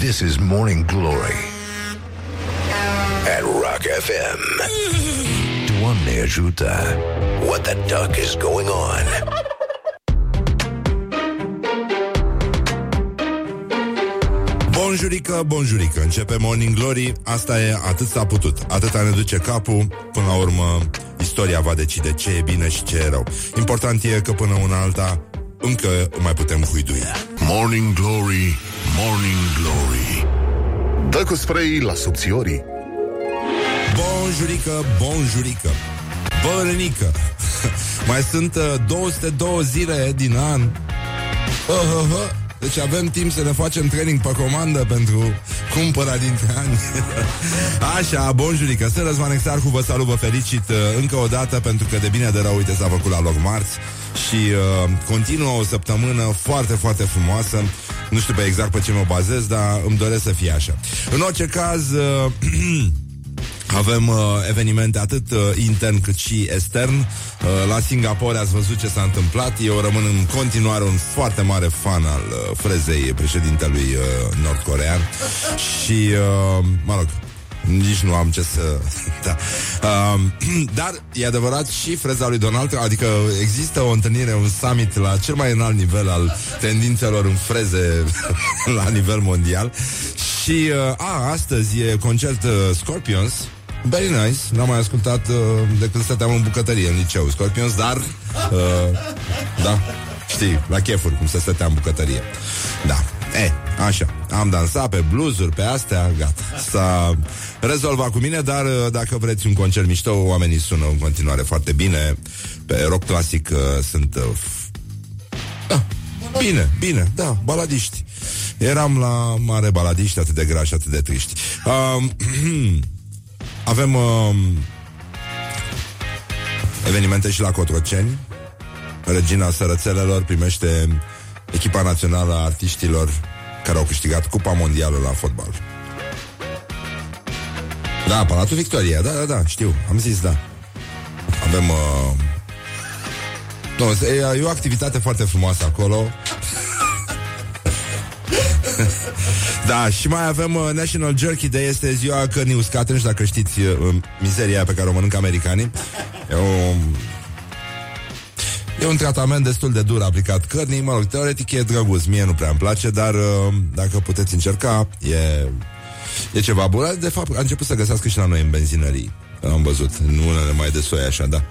This is Morning Glory at Rock FM. Doamne ajută! What the duck is going on? Bonjurică, bonjurică Începe Morning Glory Asta e, atât s-a putut Atâta ne duce capul Până la urmă, istoria va decide ce e bine și ce e rău Important e că până una alta Încă mai putem huidui Morning Glory, Morning Glory Dă cu spray la subțiorii Bonjurică, bonjurică Bărănică Mai sunt uh, 202 zile din an uh, uh, uh. Deci avem timp să ne facem training pe comandă pentru cumpăra dintre ani. Așa, bonjurică, sunt Răzvan Exarhu, vă salut, vă felicit uh, încă o dată pentru că de bine de rău, uite, s-a făcut la loc marți și uh, continuă o săptămână foarte, foarte frumoasă. Nu știu pe exact pe ce mă bazez, dar îmi doresc să fie așa. În orice caz... Uh, Avem uh, evenimente atât uh, intern cât și extern. Uh, la Singapore ați văzut ce s-a întâmplat. Eu rămân în continuare un foarte mare fan al uh, frezei președintelui uh, nord-corean. Și, uh, mă rog, nici nu am ce să... da. uh, dar e adevărat și freza lui Donald Trump, adică există o întâlnire, un summit la cel mai înalt nivel al tendințelor în freze la nivel mondial. Și, uh, a, astăzi e concert uh, Scorpions, Very nice, n-am mai ascultat uh, de când stăteam în bucătărie în liceu Scorpions, dar uh, da, știi, la chefuri cum se stătea în bucătărie. Da, e, așa, am dansat pe bluzuri, pe astea, gata. S-a rezolvat cu mine, dar uh, dacă vreți un concert mișto, oamenii sună în continuare foarte bine. Pe rock clasic uh, sunt uh, da, bine, bine, da, baladiști. Eram la mare baladiști, atât de grași, atât de triști. Uh, Avem uh, evenimente și la Cotroceni. Regina Sărățelelor primește echipa națională a artiștilor care au câștigat Cupa Mondială la fotbal. Da, Palatul Victoria, da, da, da, știu, am zis, da. Avem... Uh... No, e, e o activitate foarte frumoasă acolo. da, și mai avem uh, National Jerky Day, este ziua cărnii uscate, nu știu dacă știți uh, mizeria pe care o mănâncă americanii. E o... E un tratament destul de dur aplicat cărnii, mă rog, teoretic e drăguț, mie nu prea îmi place, dar uh, dacă puteți încerca, e, e ceva bun. De fapt, a început să găsească și la noi în benzinării. Am văzut, în unele mai de soi așa, da.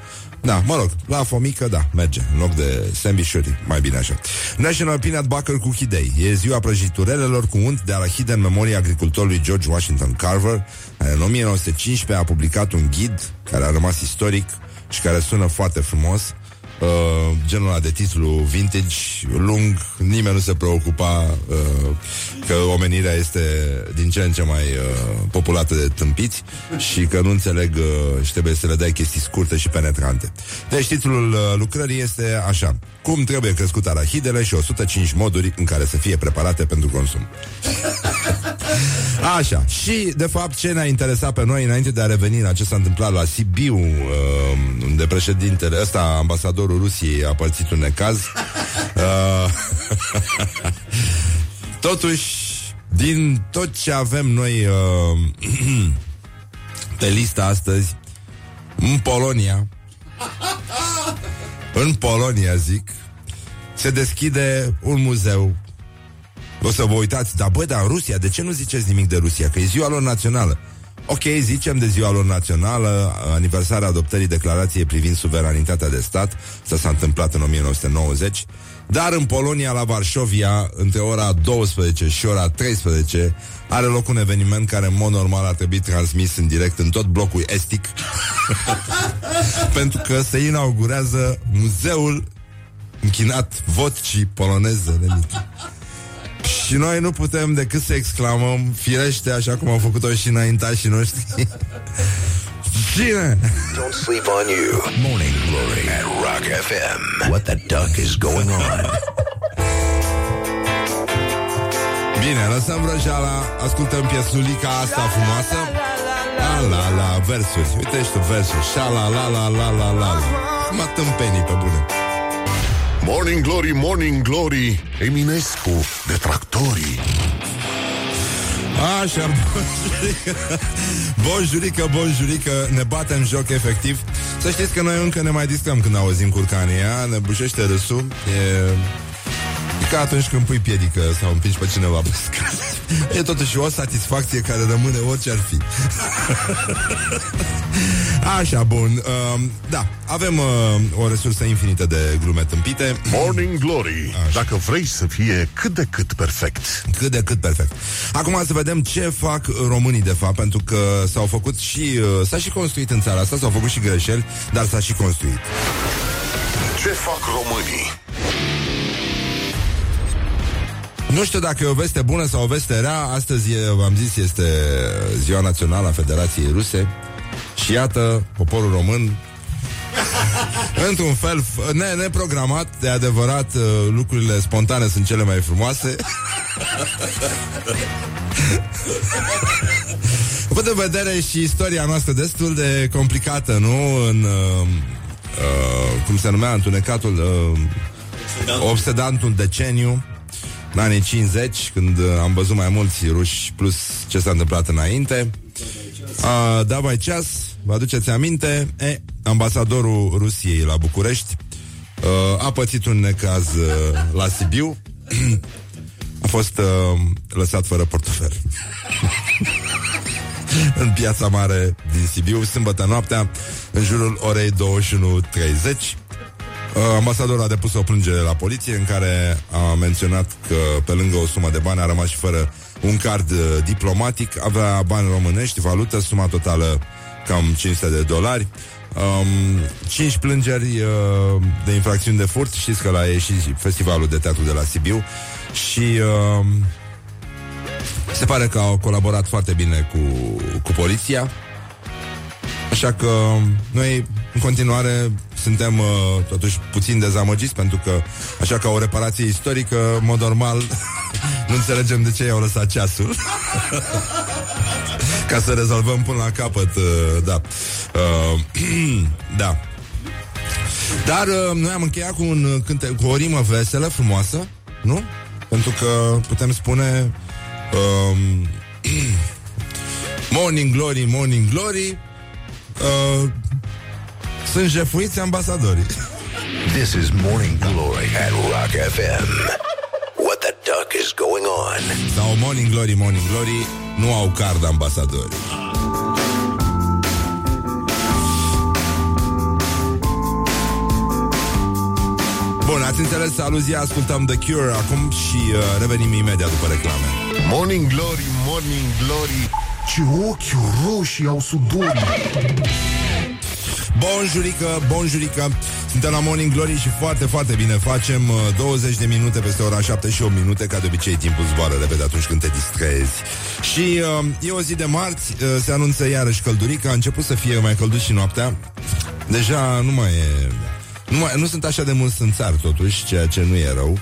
Da, mă rog, la fomică, da, merge. În loc de sandvișuri, mai bine așa. National Peanut Butter Cookie Day E ziua prăjiturelelor cu unt de arahide În memoria agricultorului George Washington Carver Care în 1915 a publicat un ghid Care a rămas istoric Și care sună foarte frumos uh, genul ăla de titlu vintage, lung, nimeni nu se preocupa uh, că omenirea este din ce în ce mai uh, populată de tâmpiți și că nu înțeleg uh, și trebuie să le dai chestii scurte și penetrante. Deci titlul uh, lucrării este așa. Cum trebuie crescut arahidele și 105 moduri în care să fie preparate pentru consum. Așa, și de fapt ce ne-a interesat pe noi înainte de a reveni la ce s-a întâmplat la Sibiu, uh, unde președintele ăsta, ambasadorul Rusiei, a părțit un necaz. Uh, totuși, din tot ce avem noi uh, pe lista astăzi, în Polonia, în Polonia, zic, se deschide un muzeu o să vă uitați, dar bă, dar Rusia, de ce nu ziceți nimic de Rusia? Că e ziua lor națională. Ok, zicem de ziua lor națională, aniversarea adoptării declarației privind suveranitatea de stat, asta s-a întâmplat în 1990, dar în Polonia, la Varșovia, între ora 12 și ora 13, are loc un eveniment care, în mod normal, ar trebui transmis în direct în tot blocul estic, pentru că se inaugurează muzeul închinat vocii poloneze de mică. Și noi nu putem decât să exclamăm Firește, așa cum au făcut-o și înaintașii noștri Cine? Don't sleep on you. Morning Glory at Rock FM. What the duck is going on? Bine, lăsăm vrăjeala Ascultăm piesulica asta frumoasă La la la, versuri Uite și tu versuri Sha la la la la la la Mă tâmpenii pe bune Morning Glory, Morning Glory Eminescu, detractorii Așa, bonjurică, bonjurică, ne batem joc efectiv. Să știți că noi încă ne mai distrăm când auzim curcania, ne bușește râsul. E E ca atunci când pui piedică sau împingi pe cineva pe E totuși o satisfacție care rămâne orice ar fi. Așa, bun. Uh, da, avem uh, o resursă infinită de glume tâmpite. Morning Glory. Așa. Dacă vrei să fie cât de cât perfect. Cât de cât perfect. Acum să vedem ce fac românii, de fapt, pentru că s-au făcut și... Uh, s-a și construit în țara asta, s-au făcut și greșeli, dar s-a și construit. Ce fac românii? Nu știu dacă e o veste bună sau o veste rea. Astăzi, v-am zis, este ziua națională a Federației Ruse. Și iată, poporul român Într-un fel ne, neprogramat De adevărat, uh, lucrurile spontane Sunt cele mai frumoase Văd de vedere și istoria noastră Destul de complicată, nu? În, uh, uh, cum se numea, întunecatul uh, Obsedantul deceniu în anii 50, când uh, am văzut mai mulți ruși plus ce s-a întâmplat înainte. Uh, da, mai ceas, vă aduceți aminte? E, ambasadorul Rusiei la București uh, a pățit un necaz uh, la Sibiu. a fost uh, lăsat fără portofel. în piața mare din Sibiu, sâmbătă noaptea, în jurul orei 21.30. Uh, ambasadorul a depus o plângere la poliție în care a menționat că pe lângă o sumă de bani a rămas și fără un card uh, diplomatic, avea bani românești, valută, suma totală cam 500 de dolari. Um, 5 plângeri uh, de infracțiuni de furt. Știți că la ieșit festivalul de teatru de la Sibiu. Și uh, Se pare că au colaborat foarte bine cu, cu poliția. Așa că noi în continuare suntem uh, totuși puțin dezamăgiți pentru că, așa ca o reparație istorică, în mod normal, nu înțelegem de ce i-au lăsat ceasul. ca să rezolvăm până la capăt, uh, da. Uh, da. Dar uh, noi am încheiat cu, un cânte, cu o rimă veselă, frumoasă, nu? Pentru că putem spune uh, Morning Glory, Morning Glory uh, sunt jefuiți ambasadorii. This is Morning Glory at Rock FM. What the duck is going on? Sau Morning Glory, Morning Glory, nu au card ambasadori. Bun, ați înțeles aluzia, ascultăm The Cure acum și uh, revenim imediat după reclame. Morning Glory, Morning Glory, ce ochi roșii au sudorii. Bonjurică, bonjurică Suntem la Morning Glory și foarte, foarte bine facem 20 uh, de minute peste ora 7 și 8 minute Ca de obicei timpul zboară repede atunci când te distrezi. Și uh, e o zi de marți uh, Se anunță iarăși căldurică A început să fie mai călduț și noaptea. Deja nu mai e nu, mai, nu sunt așa de mulți în țară totuși Ceea ce nu e rău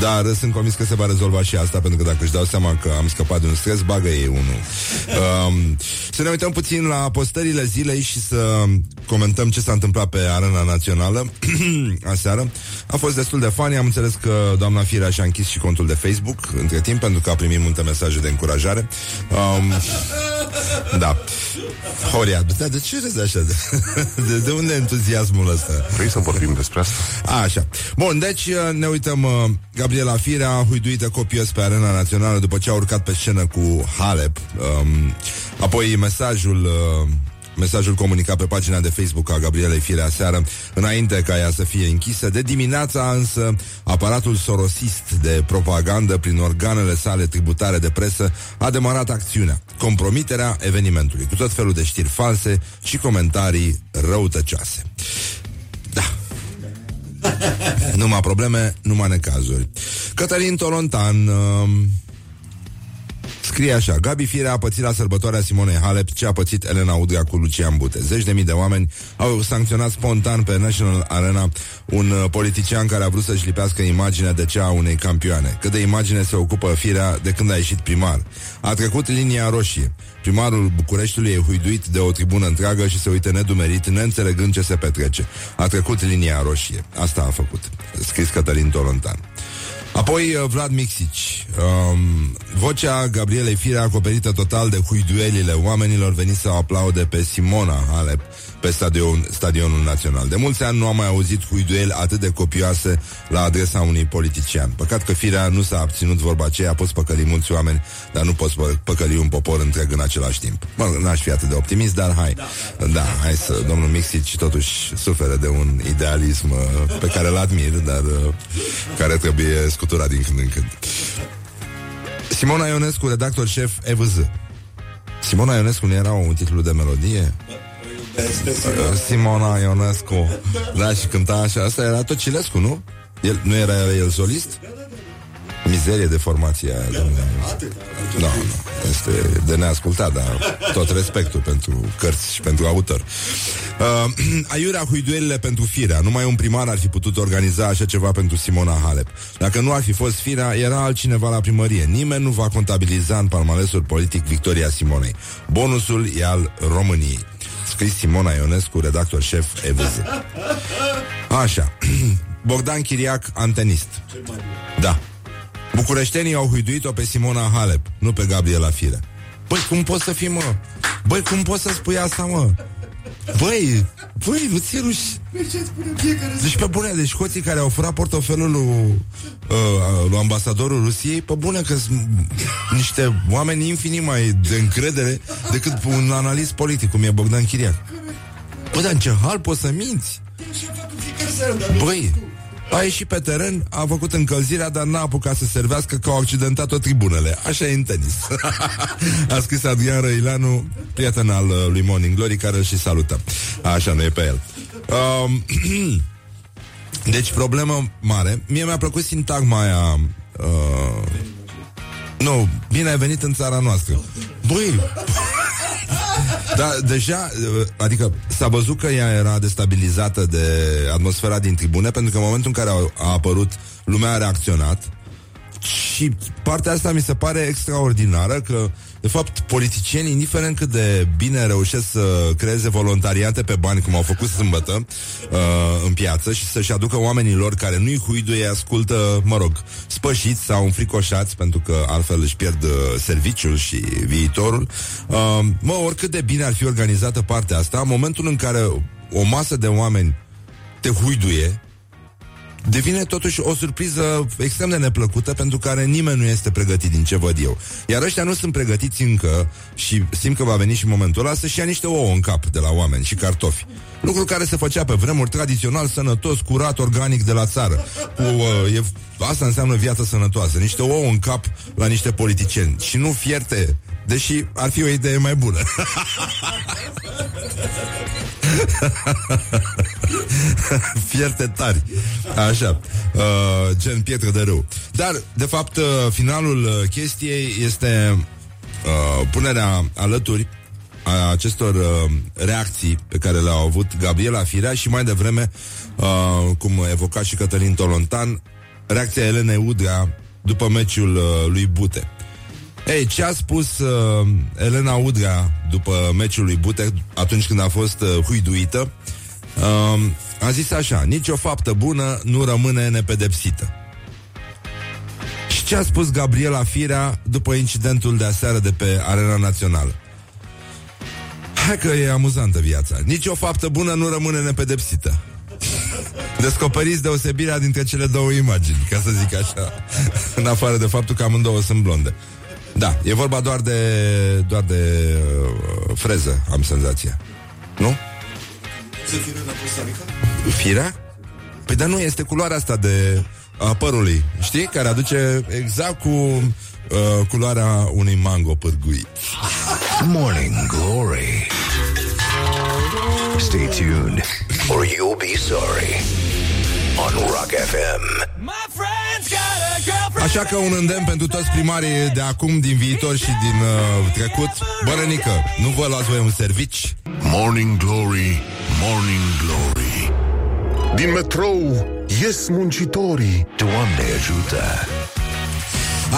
dar sunt convins că se va rezolva și asta Pentru că dacă își dau seama că am scăpat de un stres Bagă ei unul um, Să ne uităm puțin la postările zilei Și să comentăm ce s-a întâmplat Pe arena națională Aseară A fost destul de funny Am înțeles că doamna Firea și-a închis și contul de Facebook Între timp pentru că a primit multe mesaje de încurajare um, Da Horia, de ce râzi așa? De, de, de unde entuziasmul ăsta? Vrei să vorbim despre asta? A, așa. Bun, deci ne uităm uh, Gabriela Firea, huiduită copios pe arena națională după ce a urcat pe scenă cu Halep. Um, apoi mesajul... Uh, mesajul comunicat pe pagina de Facebook a Gabrielei Firea seară, înainte ca ea să fie închisă. De dimineața însă, aparatul sorosist de propagandă prin organele sale tributare de presă a demarat acțiunea, compromiterea evenimentului, cu tot felul de știri false și comentarii răutăcioase. Da, numai probleme, numai necazuri. Cătălin Tolontan uh, scrie așa Gabi Firea a pățit la sărbătoarea Simonei Halep ce a pățit Elena Udrea cu Lucian Bute. Zeci de mii de oameni au sancționat spontan pe National Arena un uh, politician care a vrut să-și lipească imaginea de cea a unei campioane. Cât de imagine se ocupă Firea de când a ieșit primar. A trecut linia roșie. Primarul Bucureștiului e huiduit de o tribună întreagă și se uită nedumerit, neînțelegând ce se petrece. A trecut linia roșie. Asta a făcut. Scris Cătălin Tolontan. Apoi uh, Vlad Mixici. Um, Vocea Gabrielei Firea acoperită total de huiduelile oamenilor veniți să aplaude pe Simona Halep pe stadion, stadionul național. De mulți ani nu am mai auzit huidueli atât de copioase la adresa unui politician. Păcat că firea nu s-a abținut vorba aceea, poți păcăli mulți oameni, dar nu poți păcăli un popor întreg în același timp. Mă, n-aș fi atât de optimist, dar hai. Da, da hai să, domnul Mixici totuși suferă de un idealism uh, pe care îl admir, dar uh, care trebuie scuturat din când în când. Simona Ionescu, redactor șef EVZ. Simona Ionescu nu era un titlu de melodie? Simona Ionescu Da, și cânta așa Asta era tot Cilescu, nu? El, nu era el solist? Mizerie de formație aia, Da, nu, no, este de neascultat, dar tot respectul pentru cărți și pentru autor. Uh, aiurea huiduelile pentru firea. Numai un primar ar fi putut organiza așa ceva pentru Simona Halep. Dacă nu ar fi fost firea, era altcineva la primărie. Nimeni nu va contabiliza în palmalesul politic victoria Simonei. Bonusul e al României scris Simona Ionescu, redactor șef EVZ. Așa. Bogdan Chiriac, antenist. Da. Bucureștenii au huiduit-o pe Simona Halep, nu pe Gabriela Fire. Băi, cum poți să fii, mă? Băi, cum poți să spui asta, mă? Băi, băi, nu ți ruși. Deci pe bune, deci hoții care au furat portofelul lui, uh, lui ambasadorul Rusiei, pe bune că sunt niște oameni infinit mai de încredere decât un analist politic, cum e Bogdan Chiriac. Bă, dar în ce hal poți să minți? Băi, a ieșit pe teren, a făcut încălzirea, dar n-a apucat să servească că au accidentat-o tribunele. Așa e în tenis. a scris Adrian Răileanu, prieten al uh, lui Morning Glory, care îl și salută. Așa nu e pe el. Um, deci, problemă mare. Mie mi-a plăcut sintagma aia... Uh, nu, bine ai venit în țara noastră. Băi, da, deja, adică s-a văzut că ea era destabilizată de atmosfera din tribune, pentru că în momentul în care a, a apărut, lumea a reacționat. Și partea asta mi se pare extraordinară că de fapt, politicienii, indiferent cât de bine reușesc să creeze voluntariate pe bani, cum au făcut sâmbătă uh, în piață, și să-și aducă oamenilor care nu-i huiduie, ascultă, mă rog, spășiți sau înfricoșați, pentru că altfel își pierd uh, serviciul și viitorul. Uh, mă, oricât de bine ar fi organizată partea asta, în momentul în care o masă de oameni te huiduie, devine totuși o surpriză extrem de neplăcută pentru care nimeni nu este pregătit din ce văd eu. Iar ăștia nu sunt pregătiți încă și simt că va veni și momentul ăla să-și ia niște ouă în cap de la oameni și cartofi. Lucru care se făcea pe vremuri tradițional, sănătos, curat, organic de la țară. Cu, uh, e, asta înseamnă viață sănătoasă. Niște ouă în cap la niște politicieni. Și nu fierte, deși ar fi o idee mai bună. Fierte tari. Așa. Uh, gen pietră de râu. Dar, de fapt, uh, finalul uh, chestiei este uh, punerea alături a acestor uh, reacții pe care le-au avut Gabriela Firea și mai devreme, uh, cum evoca și Cătălin Tolontan, reacția Elenei Udrea după meciul uh, lui Bute. Ei, ce a spus uh, Elena Udrea după meciul lui Bute atunci când a fost uh, huiduită? Uh, a zis așa, nici o faptă bună nu rămâne nepedepsită. Și ce a spus Gabriela Firea după incidentul de aseară de pe Arena Națională? Hai că e amuzantă viața. Nici o faptă bună nu rămâne nepedepsită. Descoperiți deosebirea dintre cele două imagini, ca să zic așa, în afară de faptul că amândouă sunt blonde. Da, e vorba doar de doar de uh, freză, am senzația. Nu? Firea? Păi dar nu, este culoarea asta de a părului, știi? Care aduce exact cu uh, culoarea unui mango pârguit. Morning Glory Stay tuned or you'll be sorry on Rock FM. My friend's got Așa că un îndemn pentru toți primarii de acum, din viitor și din uh, trecut. Bărănică, nu vă luați voi un servici? Morning Glory, Morning Glory. Din metrou ies muncitorii. Doamne ajută!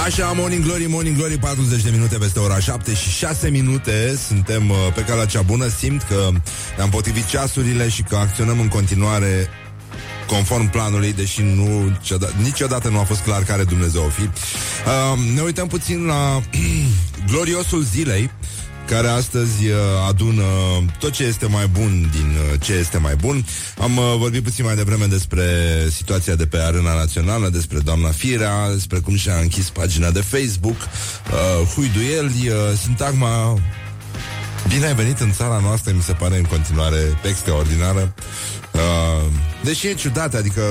Așa, Morning Glory, Morning Glory 40 de minute peste ora 7 și 6 minute Suntem uh, pe calea cea bună Simt că ne-am potrivit ceasurile Și că acționăm în continuare conform planului, deși nu, niciodată nu a fost clar care Dumnezeu o fi. Uh, ne uităm puțin la gloriosul zilei, care astăzi uh, adună tot ce este mai bun din uh, ce este mai bun. Am uh, vorbit puțin mai devreme despre situația de pe arena națională, despre doamna Firea, despre cum și-a închis pagina de Facebook. Uh, huiduieli, uh, sintagma Bine ai venit în țara noastră, mi se pare în continuare extraordinară. Uh, deși e ciudat, adică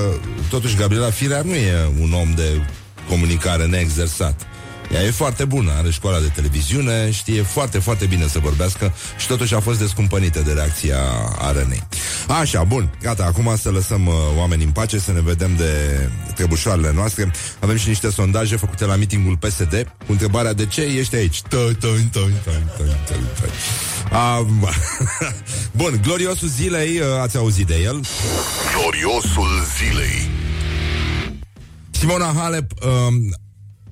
totuși Gabriela Firea nu e un om de comunicare neexersat. Ea e foarte bună, are școala de televiziune, știe foarte, foarte bine să vorbească și totuși a fost descumpănită de reacția arenei. Așa, bun, gata, acum să lăsăm uh, oamenii în pace, să ne vedem de trebușoarele noastre. Avem și niște sondaje făcute la meetingul PSD cu întrebarea de ce ești aici. Bun, gloriosul zilei, uh, ați auzit de el? Gloriosul zilei. Simona Halep uh,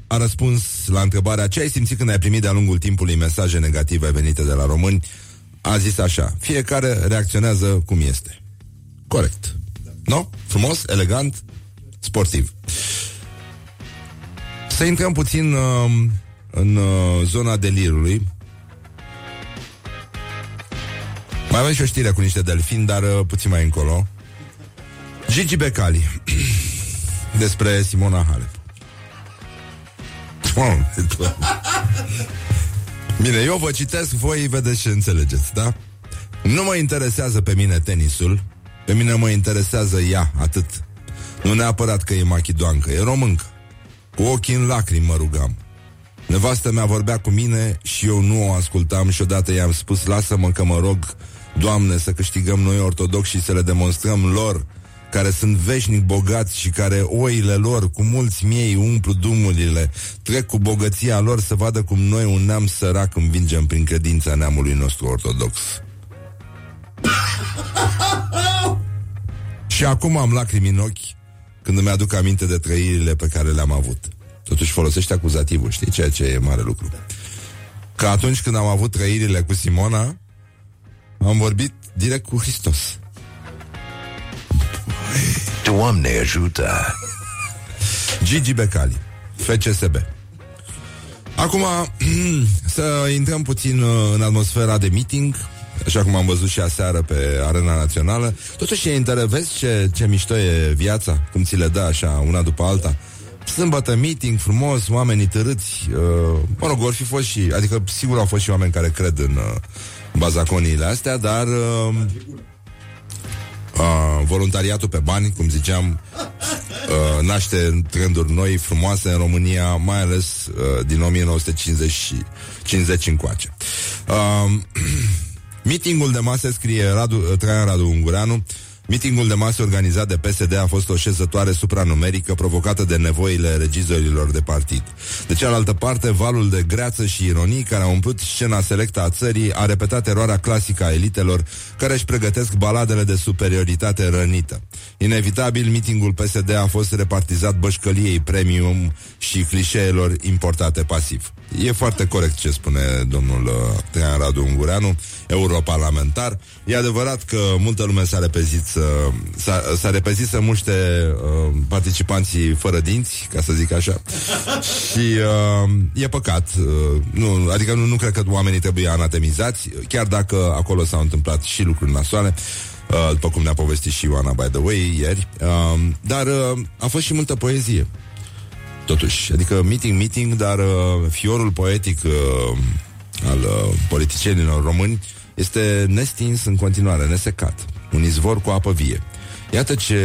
a răspuns la întrebarea ce ai simțit când ai primit de-a lungul timpului mesaje negative venite de la români. A zis așa, fiecare reacționează cum este. Corect. Nu? Frumos, elegant, sportiv. Să intrăm puțin uh, în uh, zona delirului. Mai avem și o știre cu niște delfini, dar uh, puțin mai încolo. Gigi Becali despre Simona Halep. Bine, eu vă citesc, voi vedeți ce înțelegeți, da? Nu mă interesează pe mine tenisul, pe mine mă interesează ea, atât. Nu neapărat că e machidoancă, e româncă. Cu ochii în lacrimi mă rugam. Nevastă mea vorbea cu mine și eu nu o ascultam și odată i-am spus, lasă-mă că mă rog, Doamne, să câștigăm noi ortodoxi și să le demonstrăm lor care sunt veșnic bogați și care oile lor cu mulți miei umplu dumurile, trec cu bogăția lor să vadă cum noi, un neam sărac, învingem prin credința neamului nostru ortodox. și acum am lacrimi în ochi când îmi aduc aminte de trăirile pe care le-am avut. Totuși folosește acuzativul, știi, ceea ce e mare lucru. Că atunci când am avut trăirile cu Simona, am vorbit direct cu Hristos. Doamne ajută! Gigi Becali, FCSB. Acum, să intrăm puțin uh, în atmosfera de meeting, așa cum am văzut și aseară pe Arena Națională. Totuși e interesant, vezi ce, ce mișto e viața, cum ți le dă așa, una după alta. Sâmbătă meeting frumos, oamenii târâți, uh, mă rog, vor fi fost și, adică sigur au fost și oameni care cred în uh, bazaconiile astea, dar uh, uh, voluntariatul pe bani, cum ziceam, uh, naște trenduri noi, frumoase în România, mai ales uh, din 1950 și 50 încoace. Uh, meetingul de masă scrie Radu, Traian Radu Ungureanu Mitingul de masă organizat de PSD a fost o șezătoare supranumerică provocată de nevoile regizorilor de partid. De cealaltă parte, valul de greață și ironii care a umplut scena selectă a țării a repetat eroarea clasică a elitelor care își pregătesc baladele de superioritate rănită. Inevitabil, mitingul PSD a fost repartizat bășcăliei premium și clișeelor importate pasiv. E foarte corect ce spune domnul uh, Traian Radu Ungureanu, europarlamentar. E adevărat că multă lume s-a repezit să, s-a, s-a repezit să muște uh, participanții fără dinți, ca să zic așa. și uh, e păcat. Uh, nu, adică nu, nu cred că oamenii trebuie anatemizați, chiar dacă acolo s-au întâmplat și lucruri nasoale. Uh, după cum ne-a povestit și Ioana, by the way, ieri. Uh, dar uh, a fost și multă poezie totuși. Adică meeting, meeting, dar uh, fiorul poetic uh, al uh, politicienilor români este nestins în continuare, nesecat. Un izvor cu apă vie. Iată ce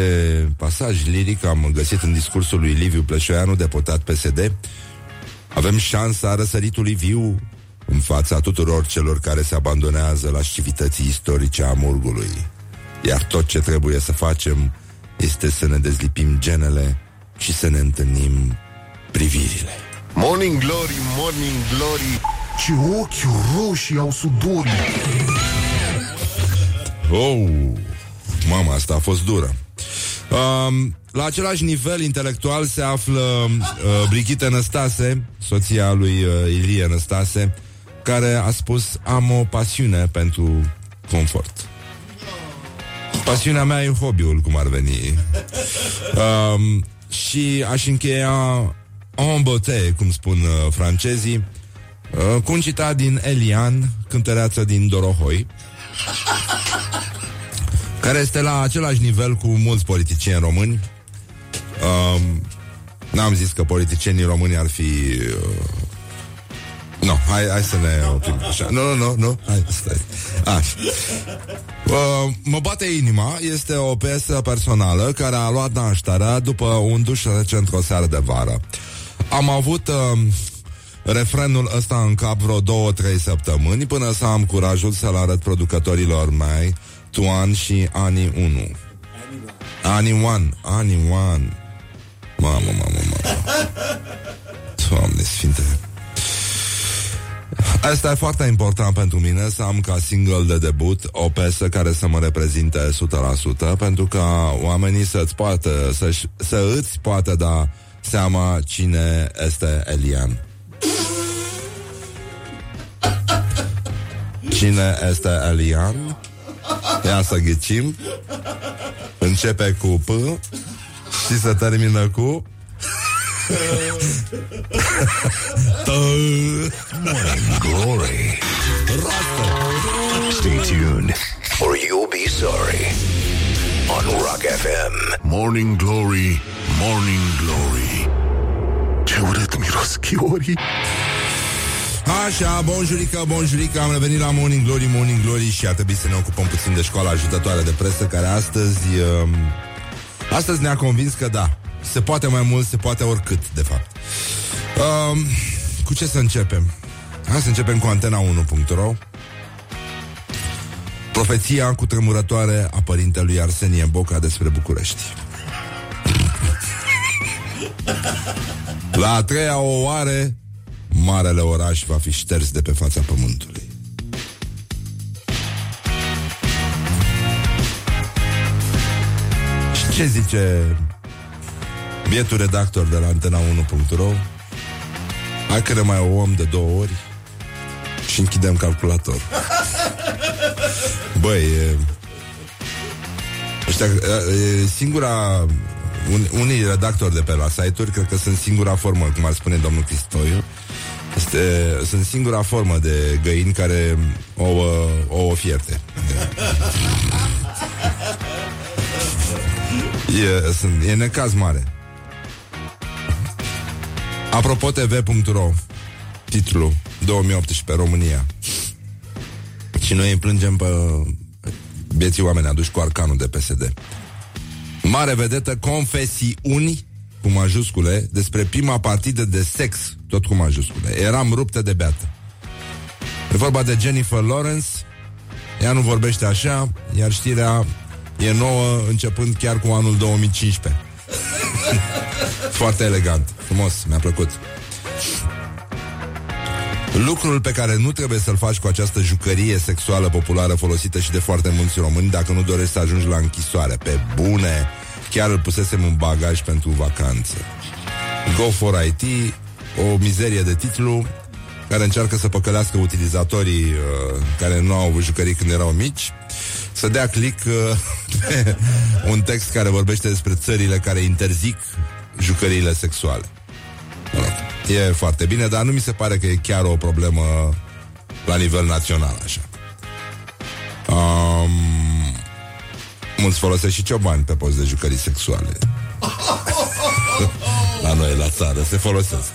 pasaj liric am găsit în discursul lui Liviu Plășoianu, deputat PSD. Avem șansa răsăritului viu în fața tuturor celor care se abandonează la activității istorice a murgului. Iar tot ce trebuie să facem este să ne dezlipim genele și să ne întâlnim privirile. Morning Glory, Morning Glory Ce ochi roșii au sudorii Oh, mama, asta a fost dură. Um, la același nivel intelectual se află uh, Brigitte Năstase, soția lui uh, Ilie Năstase, care a spus am o pasiune pentru confort. Pasiunea mea e hobby-ul, cum ar veni. Um, și aș încheia en beauté, cum spun uh, francezii, uh, cu un citat din Elian, cântăreață din Dorohoi, care este la același nivel cu mulți politicieni români. Um, n-am zis că politicienii români ar fi uh, nu, no, hai, hai să ne oprim așa. Nu, nu, nu, nu, hai, stai. Așa. Uh, mă bate inima este o piesă personală care a luat nașterea după un duș rece într-o seară de vară. Am avut uh, refrenul ăsta în cap vreo două, trei săptămâni până să am curajul să-l arăt producătorilor mei Tuan și Ani 1. Ani 1, Ani 1. Mamă, mamă, mamă. Doamne sfinte. Asta e foarte important pentru mine Să am ca single de debut O piesă care să mă reprezinte 100% Pentru ca oamenii să-ți poată să, să îți poată da Seama cine este Elian Cine este Elian Ia să ghicim Începe cu P Și se termină cu Morning Glory. Stay tuned, or you'll be sorry. On Rock FM. Morning Glory, Morning Glory Ce urât miros chiorii Așa, bonjurică, bonjurică, am revenit la Morning Glory, Morning Glory și ar trebui să ne ocupăm puțin de școala ajutătoare de presă, care astăzi, uh, astăzi ne-a convins că da, se poate mai mult, se poate oricât, de fapt. Uh, cu ce să începem? Hai să începem cu antena1.ro Profeția cu tremurătoare a părintelui Arsenie Boca despre București. La a treia o oare, marele oraș va fi șters de pe fața pământului. Și ce zice bietul redactor de la antena1.ro? Hai că ne mai o om de două ori și închidem calculator. Băi, e... Ăștia, e singura un, unii redactori de pe la site-uri cred că sunt singura formă, cum ar spune domnul Cristoiu, este, sunt singura formă de găini care o, o, o fierte. E, sunt, e necaz mare. Apropo TV.ro Titlul 2018 România Și noi îi plângem pe Bieții oameni aduși cu arcanul de PSD Mare vedetă Confesiuni Cu majuscule Despre prima partidă de sex Tot cu majuscule. Eram ruptă de beată. E vorba de Jennifer Lawrence. Ea nu vorbește așa Iar știrea e nouă Începând chiar cu anul 2015 Foarte elegant, frumos, mi-a plăcut Lucrul pe care nu trebuie să-l faci cu această jucărie sexuală populară folosită și de foarte mulți români dacă nu dorești să ajungi la închisoare. Pe bune, chiar îl pusesem în bagaj pentru vacanță. Go for IT, o mizerie de titlu care încearcă să păcălească utilizatorii uh, care nu au avut jucării când erau mici să dea click uh, pe un text care vorbește despre țările care interzic jucăriile sexuale. E foarte bine, dar nu mi se pare că e chiar o problemă la nivel național, așa. Um, mulți folosesc și ciobani pe post de jucării sexuale. la noi, la țară, se folosesc.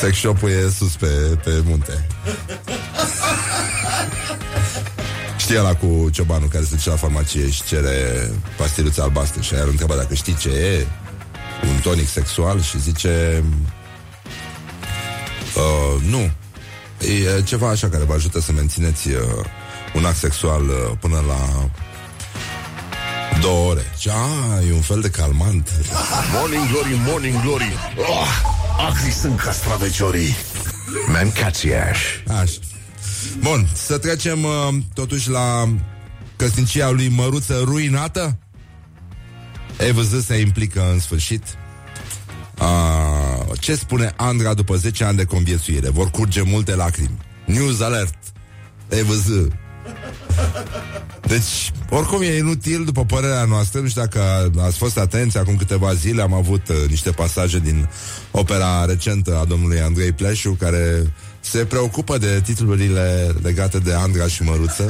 Sex shop-ul e sus pe, pe munte. Știi la cu ciobanul care se duce la farmacie și cere pastiluțe albastre și aia îl întreba dacă știi ce e un tonic sexual și zice uh, nu. E ceva așa care vă ajută să mențineți uh, un act sexual uh, până la două ore. Ce, a, e un fel de calmant. Morning Glory, Morning Glory oh, Acri sunt castraveciorii Mancațiaș. Așa. Bun, să trecem uh, totuși la căsnicia lui Măruță ruinată. EVZ se implică în sfârșit. Uh, ce spune Andra după 10 ani de conviețuire? Vor curge multe lacrimi. News alert. EVZ. Deci, oricum e inutil, după părerea noastră, nu știu dacă ați fost atenți, acum câteva zile am avut uh, niște pasaje din opera recentă a domnului Andrei Pleșu, care se preocupă de titlurile legate de Andra și Măruță.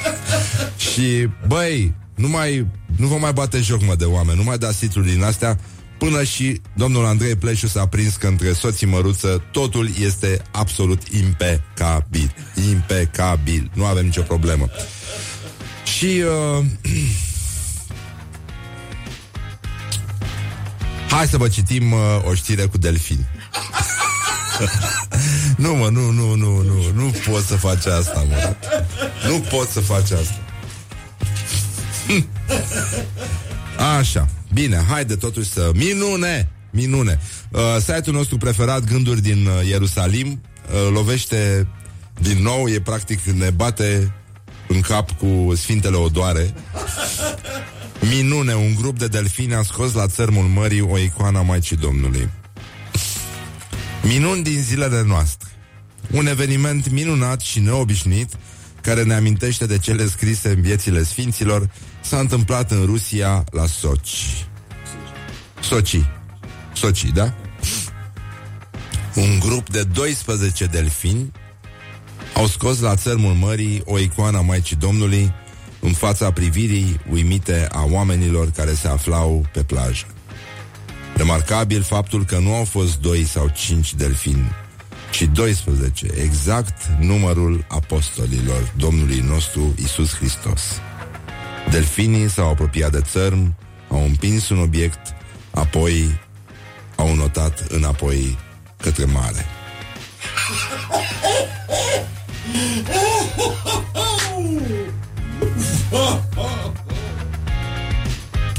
și, băi, nu mai, nu vă mai bate joc, mă, de oameni, nu mai dați titluri din astea, până și domnul Andrei Pleșu s-a prins că între soții măruță totul este absolut impecabil. Impecabil. Nu avem nicio problemă. Și uh, Hai să vă citim uh, o știre cu delfini. nu, mă, nu, nu, nu, nu, nu pot să faci asta, mă. Nu pot să faci asta. Așa. Bine, haide totuși să... Minune! Minune! Uh, site-ul nostru preferat, Gânduri din uh, Ierusalim, uh, lovește din nou, e practic, ne bate în cap cu Sfintele Odoare. Minune, un grup de delfini a scos la țărmul mării o icoană a Maicii Domnului. Minuni din zilele noastre. Un eveniment minunat și neobișnuit care ne amintește de cele scrise în viețile sfinților s-a întâmplat în Rusia la Sochi. Sochi. Sochi, da? Un grup de 12 delfini au scos la țărmul mării o icoană a Maicii Domnului în fața privirii uimite a oamenilor care se aflau pe plajă. Remarcabil faptul că nu au fost doi sau cinci delfini, ci 12, exact numărul apostolilor Domnului nostru Isus Hristos. Delfinii s-au apropiat de țărm, au împins un obiect, apoi au notat înapoi către mare.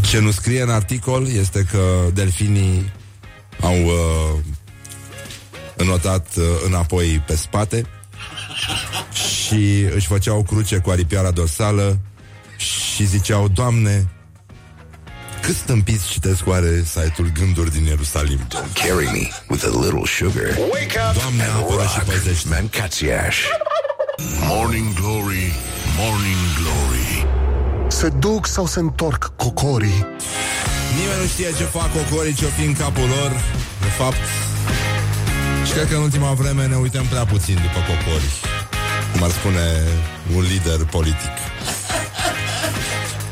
Ce nu scrie în articol este că delfinii au uh, înotat uh, înapoi pe spate și își făceau cruce cu aripioara dorsală și ziceau, Doamne, cât stâmpiți citesc oare site-ul Gânduri din Ierusalim? Don't carry me with a little sugar. Wake up Doamne, apără și păzește. Mancațiaș. Morning Glory, Morning Glory Se duc sau se întorc cocorii? Nimeni nu știe ce fac cocorii, ce-o fi în capul lor. De fapt, și cred că în ultima vreme ne uităm prea puțin după cocori. Cum ar spune un lider politic.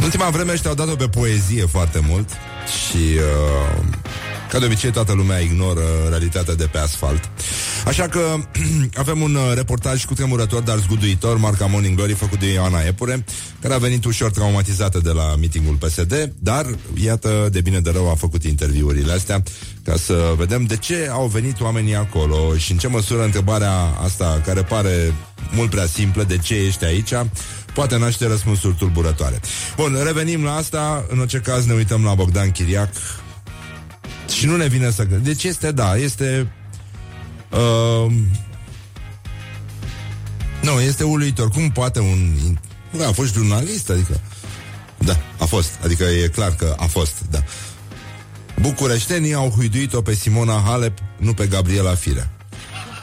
În ultima vreme ăștia au dat-o pe poezie foarte mult și uh, ca de obicei toată lumea ignoră realitatea de pe asfalt. Așa că avem un uh, reportaj cu tremurător, dar zguduitor, marca Morning Glory, făcut de Ioana Epure, care a venit ușor traumatizată de la meetingul PSD, dar, iată, de bine de rău a făcut interviurile astea, ca să vedem de ce au venit oamenii acolo și în ce măsură întrebarea asta, care pare mult prea simplă, de ce ești aici, poate naște răspunsuri tulburătoare. Bun, revenim la asta, în orice caz ne uităm la Bogdan Chiriac și nu ne vine să... Deci este, da, este Uh, nu, este uluitor. Cum poate un... Da, a fost jurnalist, adică... Da, a fost. Adică e clar că a fost, da. Bucureștenii au huiduit-o pe Simona Halep, nu pe Gabriela Firea.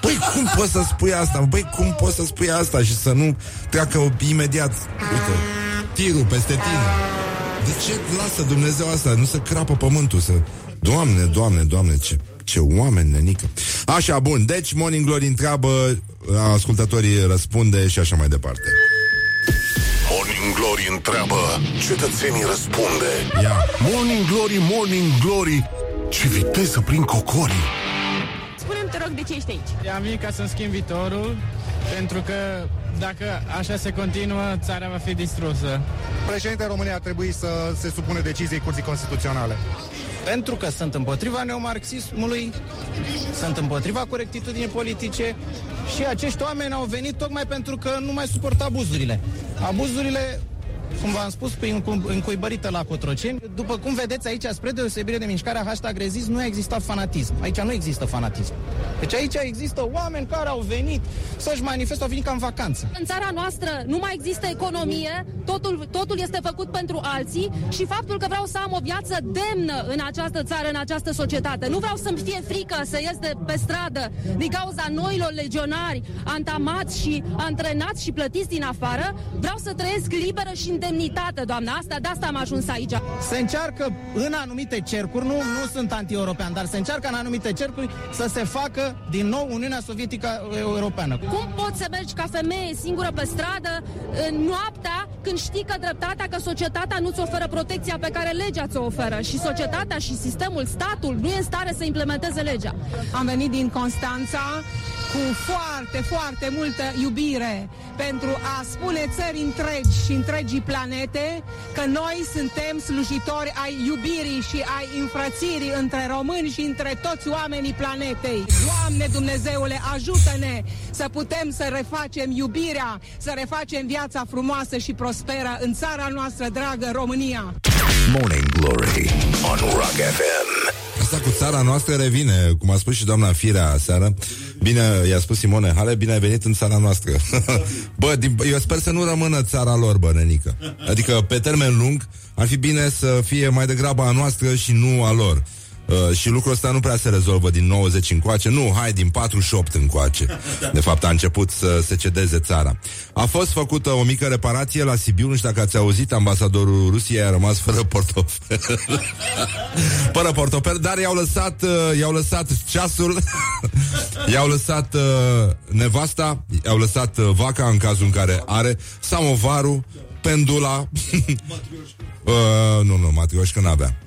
Păi cum poți să spui asta? Păi cum poți să spui asta și să nu treacă imediat, uite, tirul peste tine? De ce lasă Dumnezeu asta? Nu să crapă pământul, să... Doamne, Doamne, Doamne, ce ce oameni, nenică. Așa, bun. Deci, Morning Glory întreabă, ascultătorii răspunde și așa mai departe. Morning Glory întreabă Cetățenii răspunde Ia. Morning Glory, Morning Glory Ce viteză prin cocorii Spune-mi, te rog, de ce ești aici? Am venit ca să-mi schimb viitorul, pentru că dacă așa se continuă, țara va fi distrusă. Președintele României ar trebui să se supune deciziei Curții Constituționale. Pentru că sunt împotriva neomarxismului, sunt împotriva corectitudinii politice și acești oameni au venit tocmai pentru că nu mai suportă abuzurile. Abuzurile cum v-am spus, pe încuibărită la Cotroceni. După cum vedeți aici, spre deosebire de mișcarea hashtag rezist, nu a existat fanatism. Aici nu există fanatism. Deci aici există oameni care au venit să-și manifestă, au venit ca în vacanță. În țara noastră nu mai există economie, totul, totul este făcut pentru alții și faptul că vreau să am o viață demnă în această țară, în această societate. Nu vreau să-mi fie frică să ies de pe stradă din cauza noilor legionari antamați și antrenați și plătiți din afară. Vreau să trăiesc liberă și în demnitate, doamna. Asta, de asta am ajuns aici. Se încearcă în anumite cercuri, nu, nu sunt anti-european, dar se încearcă în anumite cercuri să se facă din nou Uniunea Sovietică Europeană. Cum poți să mergi ca femeie singură pe stradă în noaptea când știi că dreptatea, că societatea nu-ți oferă protecția pe care legea ți-o oferă și societatea și sistemul, statul nu e în stare să implementeze legea. Am venit din Constanța cu foarte, foarte multă iubire pentru a spune țări întregi și întregii planete că noi suntem slujitori ai iubirii și ai înfrățirii între români și între toți oamenii planetei. Doamne Dumnezeule, ajută-ne să putem să refacem iubirea, să refacem viața frumoasă și prosperă în țara noastră dragă, România. Morning Glory on Rock FM. Asta cu țara noastră revine, cum a spus și doamna Firea seară. Bine, i-a spus Simone Hale, bine ai venit în țara noastră. bă, din, eu sper să nu rămână țara lor, bă, nenică. Adică, pe termen lung, ar fi bine să fie mai degrabă a noastră și nu a lor. Uh, și lucrul ăsta nu prea se rezolvă din 90 încoace, nu, hai, din 48 încoace. De fapt, a început să se cedeze țara. A fost făcută o mică reparație la Sibiu, nu știu dacă ați auzit, ambasadorul Rusiei a rămas fără portofel. fără portofel, dar i-au lăsat, uh, i-au lăsat ceasul, i-au lăsat uh, nevasta, i-au lăsat uh, vaca în cazul în care are, samovarul, pendula. uh, nu, nu, matrioșcă n-avea.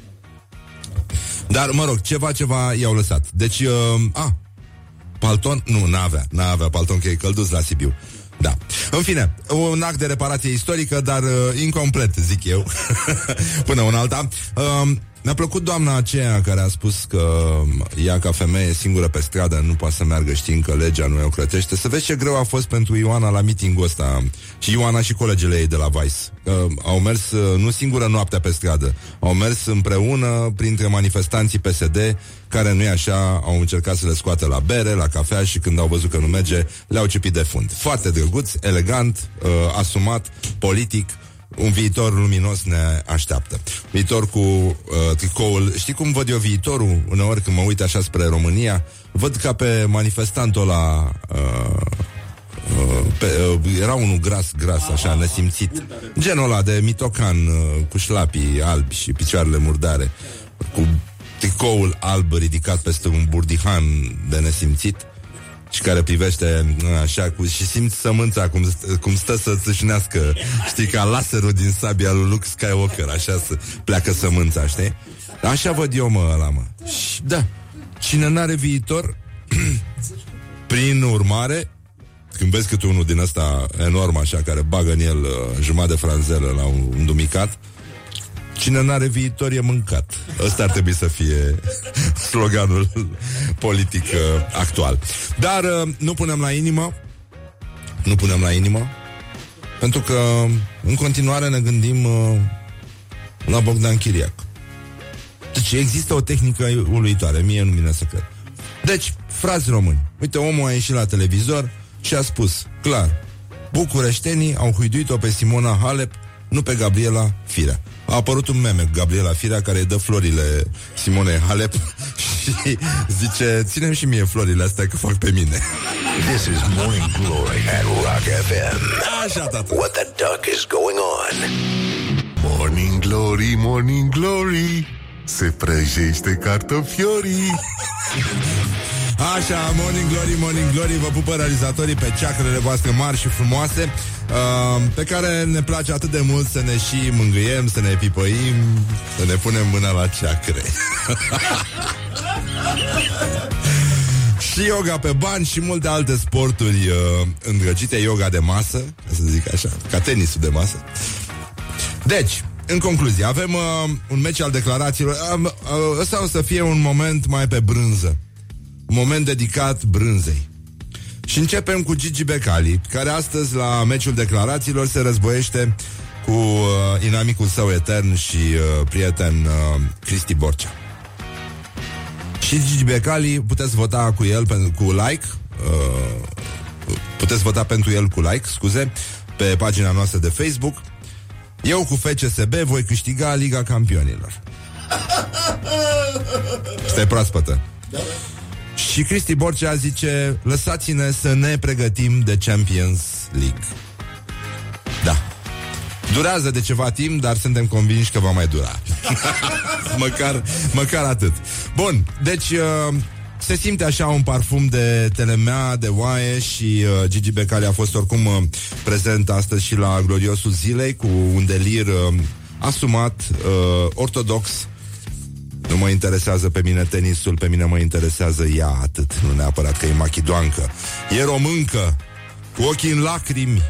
Dar, mă rog, ceva, ceva i-au lăsat. Deci, uh, a, palton? Nu, n-avea, n-avea palton, că e călduț la Sibiu. Da. În fine, un act de reparație istorică, dar uh, incomplet, zic eu. Până un alta. Uh, mi-a plăcut doamna aceea care a spus că ea ca femeie singură pe stradă nu poate să meargă știind că legea nu o crătește. Să vezi ce greu a fost pentru Ioana la meetingul ăsta și Ioana și colegele ei de la Vice. Uh, au mers uh, nu singură noaptea pe stradă, au mers împreună printre manifestanții PSD care nu e așa, au încercat să le scoată la bere, la cafea și când au văzut că nu merge, le-au cepit de fund. Foarte drăguț, elegant, uh, asumat, politic, un viitor luminos ne așteaptă. Viitor cu uh, tricoul. Știi cum văd eu viitorul? Uneori când mă uit așa spre România, văd ca pe manifestantul la uh, Uh, pe, uh, era unul gras, gras, așa, nesimțit. Genul ăla de mitocan uh, cu șlapii albi și picioarele murdare, cu tricoul alb ridicat peste un burdihan de nesimțit și care privește așa cu, și simți sămânța cum, cum stă să țâșnească, știi, ca laserul din sabia lui Luke Skywalker, așa să pleacă sămânța, știi? Așa văd eu, mă, ăla, mă. Și, da, cine n-are viitor, prin urmare, când vezi câte unul din ăsta enorm așa, care bagă în el uh, jumătate de franzelă la un, un dumicat, Cine n-are viitor e mâncat. Ăsta ar trebui să fie sloganul politic uh, actual. Dar uh, nu punem la inimă, nu punem la inimă, pentru că în continuare ne gândim uh, la Bogdan Chiriac. Deci există o tehnică uluitoare, mie nu vine să cred. Deci, frați români, uite, omul a ieșit la televizor și a spus, clar, bucureștenii au huiduit-o pe Simona Halep, nu pe Gabriela Firea a apărut un meme, Gabriela Firea, care îi dă florile Simone Halep și zice, ținem și mie florile astea că fac pe mine. This is Morning Glory at Rock FM. Așa, tată. What the duck is going on? Morning Glory, Morning Glory Se prăjește cartofiorii Așa, Morning Glory, Morning Glory Vă pupă realizatorii pe ceacrele voastre mari și frumoase uh, Pe care ne place atât de mult să ne și mângâiem Să ne pipăim Să ne punem mâna la ceacre Și yoga pe bani și multe alte sporturi uh, îndrăgite Yoga de masă, ca să zic așa Ca tenisul de masă Deci, în concluzie, avem uh, un meci al declarațiilor. Uh, uh, ăsta o să fie un moment mai pe brânză. Un moment dedicat brânzei. Și începem cu Gigi Becali, care astăzi la meciul declarațiilor se războiește cu uh, inamicul său etern și uh, prieten uh, Cristi Borcea. Și Gigi Becali, puteți vota cu el pentru, cu like, uh, puteți vota pentru el cu like, scuze, pe pagina noastră de Facebook. Eu cu FCSB voi câștiga Liga Campionilor. Stai proaspătă. Și Cristi Borcea zice Lăsați-ne să ne pregătim de Champions League. Da. Durează de ceva timp, dar suntem convinși că va mai dura. Măcar, măcar atât. Bun, deci uh, se simte așa un parfum de telemea, de oaie și uh, Gigi Becali a fost oricum uh, prezent astăzi și la gloriosul zilei cu un delir uh, asumat, uh, ortodox, nu mă interesează pe mine tenisul, pe mine mă interesează ea atât, nu neapărat că e machidoancă. E româncă, cu ochii în lacrimi.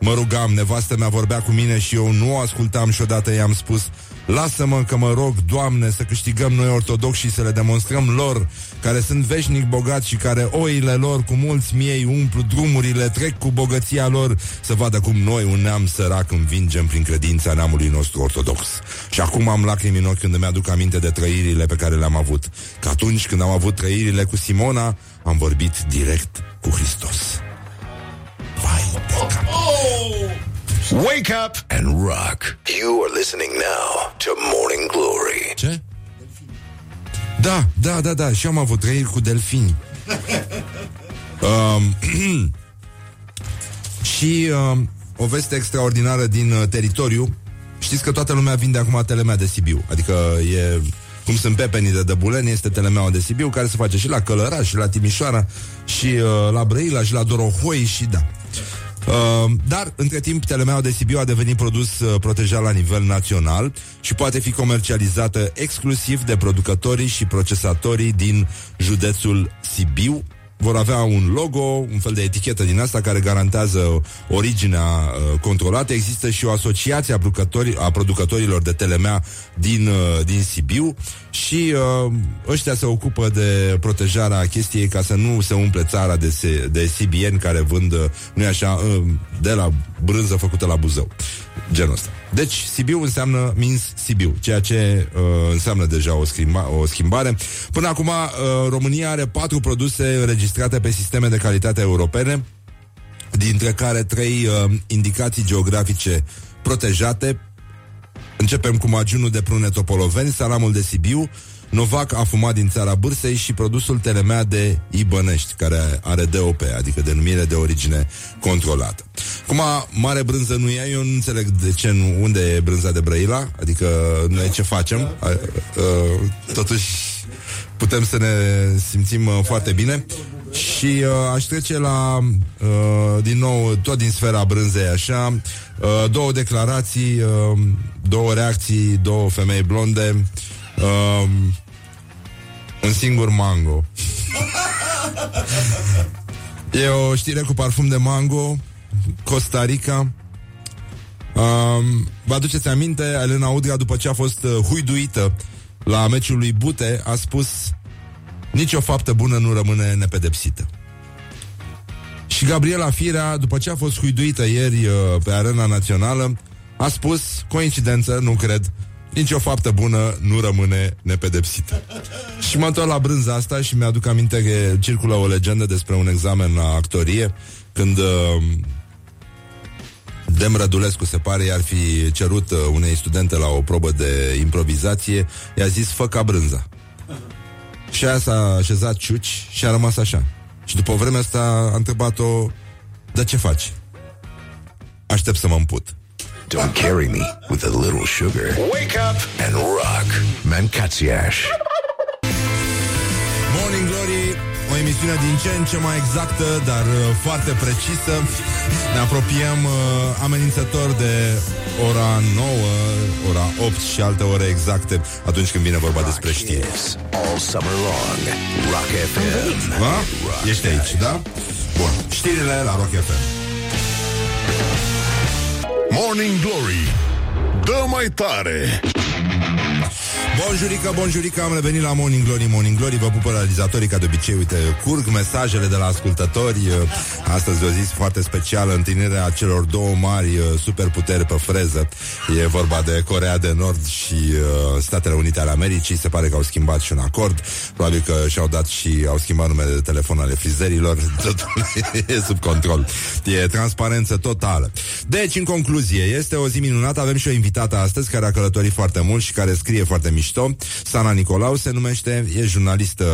Mă rugam, nevastă mea vorbea cu mine și eu nu o ascultam și odată i-am spus Lasă-mă că mă rog, Doamne, să câștigăm noi ortodoxi și să le demonstrăm lor, care sunt veșnic bogați și care oile lor cu mulți miei umplu drumurile, trec cu bogăția lor, să vadă cum noi, un neam sărac, învingem prin credința neamului nostru ortodox. Și acum am lacrimi în ochi când îmi aduc aminte de trăirile pe care le-am avut. Că atunci când am avut trăirile cu Simona, am vorbit direct cu Hristos. Vai de cap. Wake up and rock. You are listening now to Morning Glory. Ce? Da, da, da, da, și am avut trăiri cu delfini. um, și um, o veste extraordinară din uh, teritoriu. Știți că toată lumea vinde acum telemea de Sibiu. Adică e cum sunt pepenii de Dăbuleni, este telemeaua de Sibiu, care se face și la Călăraș, și la Timișoara, și uh, la Brăila, și la Dorohoi, și da. Uh, dar, între timp, telemeaua de Sibiu a devenit produs uh, protejat la nivel național și poate fi comercializată exclusiv de producătorii și procesatorii din județul Sibiu, vor avea un logo, un fel de etichetă din asta care garantează originea uh, controlată. Există și o asociație a, a producătorilor de telemea din, uh, din Sibiu și uh, ăștia se ocupă de protejarea chestiei ca să nu se umple țara de, se, de sibieni care vând, uh, nu așa, uh, de la brânză făcută la Buzău. Genul ăsta. Deci, Sibiu înseamnă Mins Sibiu, ceea ce uh, înseamnă deja o, schimba, o schimbare. Până acum, uh, România are patru produse înregistrate pe sisteme de calitate europene, dintre care trei uh, indicații geografice protejate. Începem cu magiunul de prune topoloveni, salamul de Sibiu, Novac a fumat din țara Bârsei și produsul Telemea de Ibănești, care are DOP, adică denumire de origine controlată. Cum mare brânză nu e, eu nu înțeleg de ce nu, unde e brânza de Brăila, adică noi ce facem, a, a, totuși putem să ne simțim uh, foarte bine. Și uh, aș trece la uh, din nou, tot din sfera brânzei așa, uh, două declarații, uh, două reacții, două femei blonde. uh, un singur mango. e o știre cu parfum de mango, Costa Rica. Um, vă aduceți aminte, Elena Udrea, după ce a fost uh, huiduită la meciul lui Bute, a spus nici o faptă bună nu rămâne nepedepsită. Și Gabriela Firea, după ce a fost huiduită ieri uh, pe arena națională, a spus, coincidență, nu cred, nici o faptă bună nu rămâne nepedepsită. și mă întorc la brânza asta și mi-aduc aminte că circulă o legendă despre un examen la actorie, când uh, Dem Rădulescu, se pare, i-ar fi cerut uh, unei studente la o probă de improvizație, i-a zis, fă ca brânza. Și aia s-a așezat ciuci și a rămas așa. Și după vremea asta a întrebat-o, de ce faci? Aștept să mă împut. Don't carry me with a little sugar. Wake up and rock. Mancațiaș. Morning Glory, o emisiune din ce în ce mai exactă, dar uh, foarte precisă. Ne apropiem uh, amenințător de ora 9, ora 8 și alte ore exacte atunci când vine vorba despre știri. All summer long. Rock FM. Da? Ești aici, da? Bun. Știrile la Rock FM. Morning Glory. Dă mai tare Bonjurică, bonjurică, am revenit la Morning Glory, Morning Glory Vă pupă realizatorii ca de obicei Uite, curg mesajele de la ascultători. Astăzi o zi foarte specială Întâlnirea celor două mari superputeri pe freză. E vorba de Corea de Nord și uh, Statele Unite ale Americii. Se pare că au schimbat și un acord. Probabil că și-au dat și au schimbat numele de telefon ale frizerilor. Totul e sub control. E transparență totală. Deci, în concluzie, este o zi minunată. Avem și o invitată astăzi care a călătorit foarte mult Și care scrie foarte mișto Sana Nicolau se numește E jurnalistă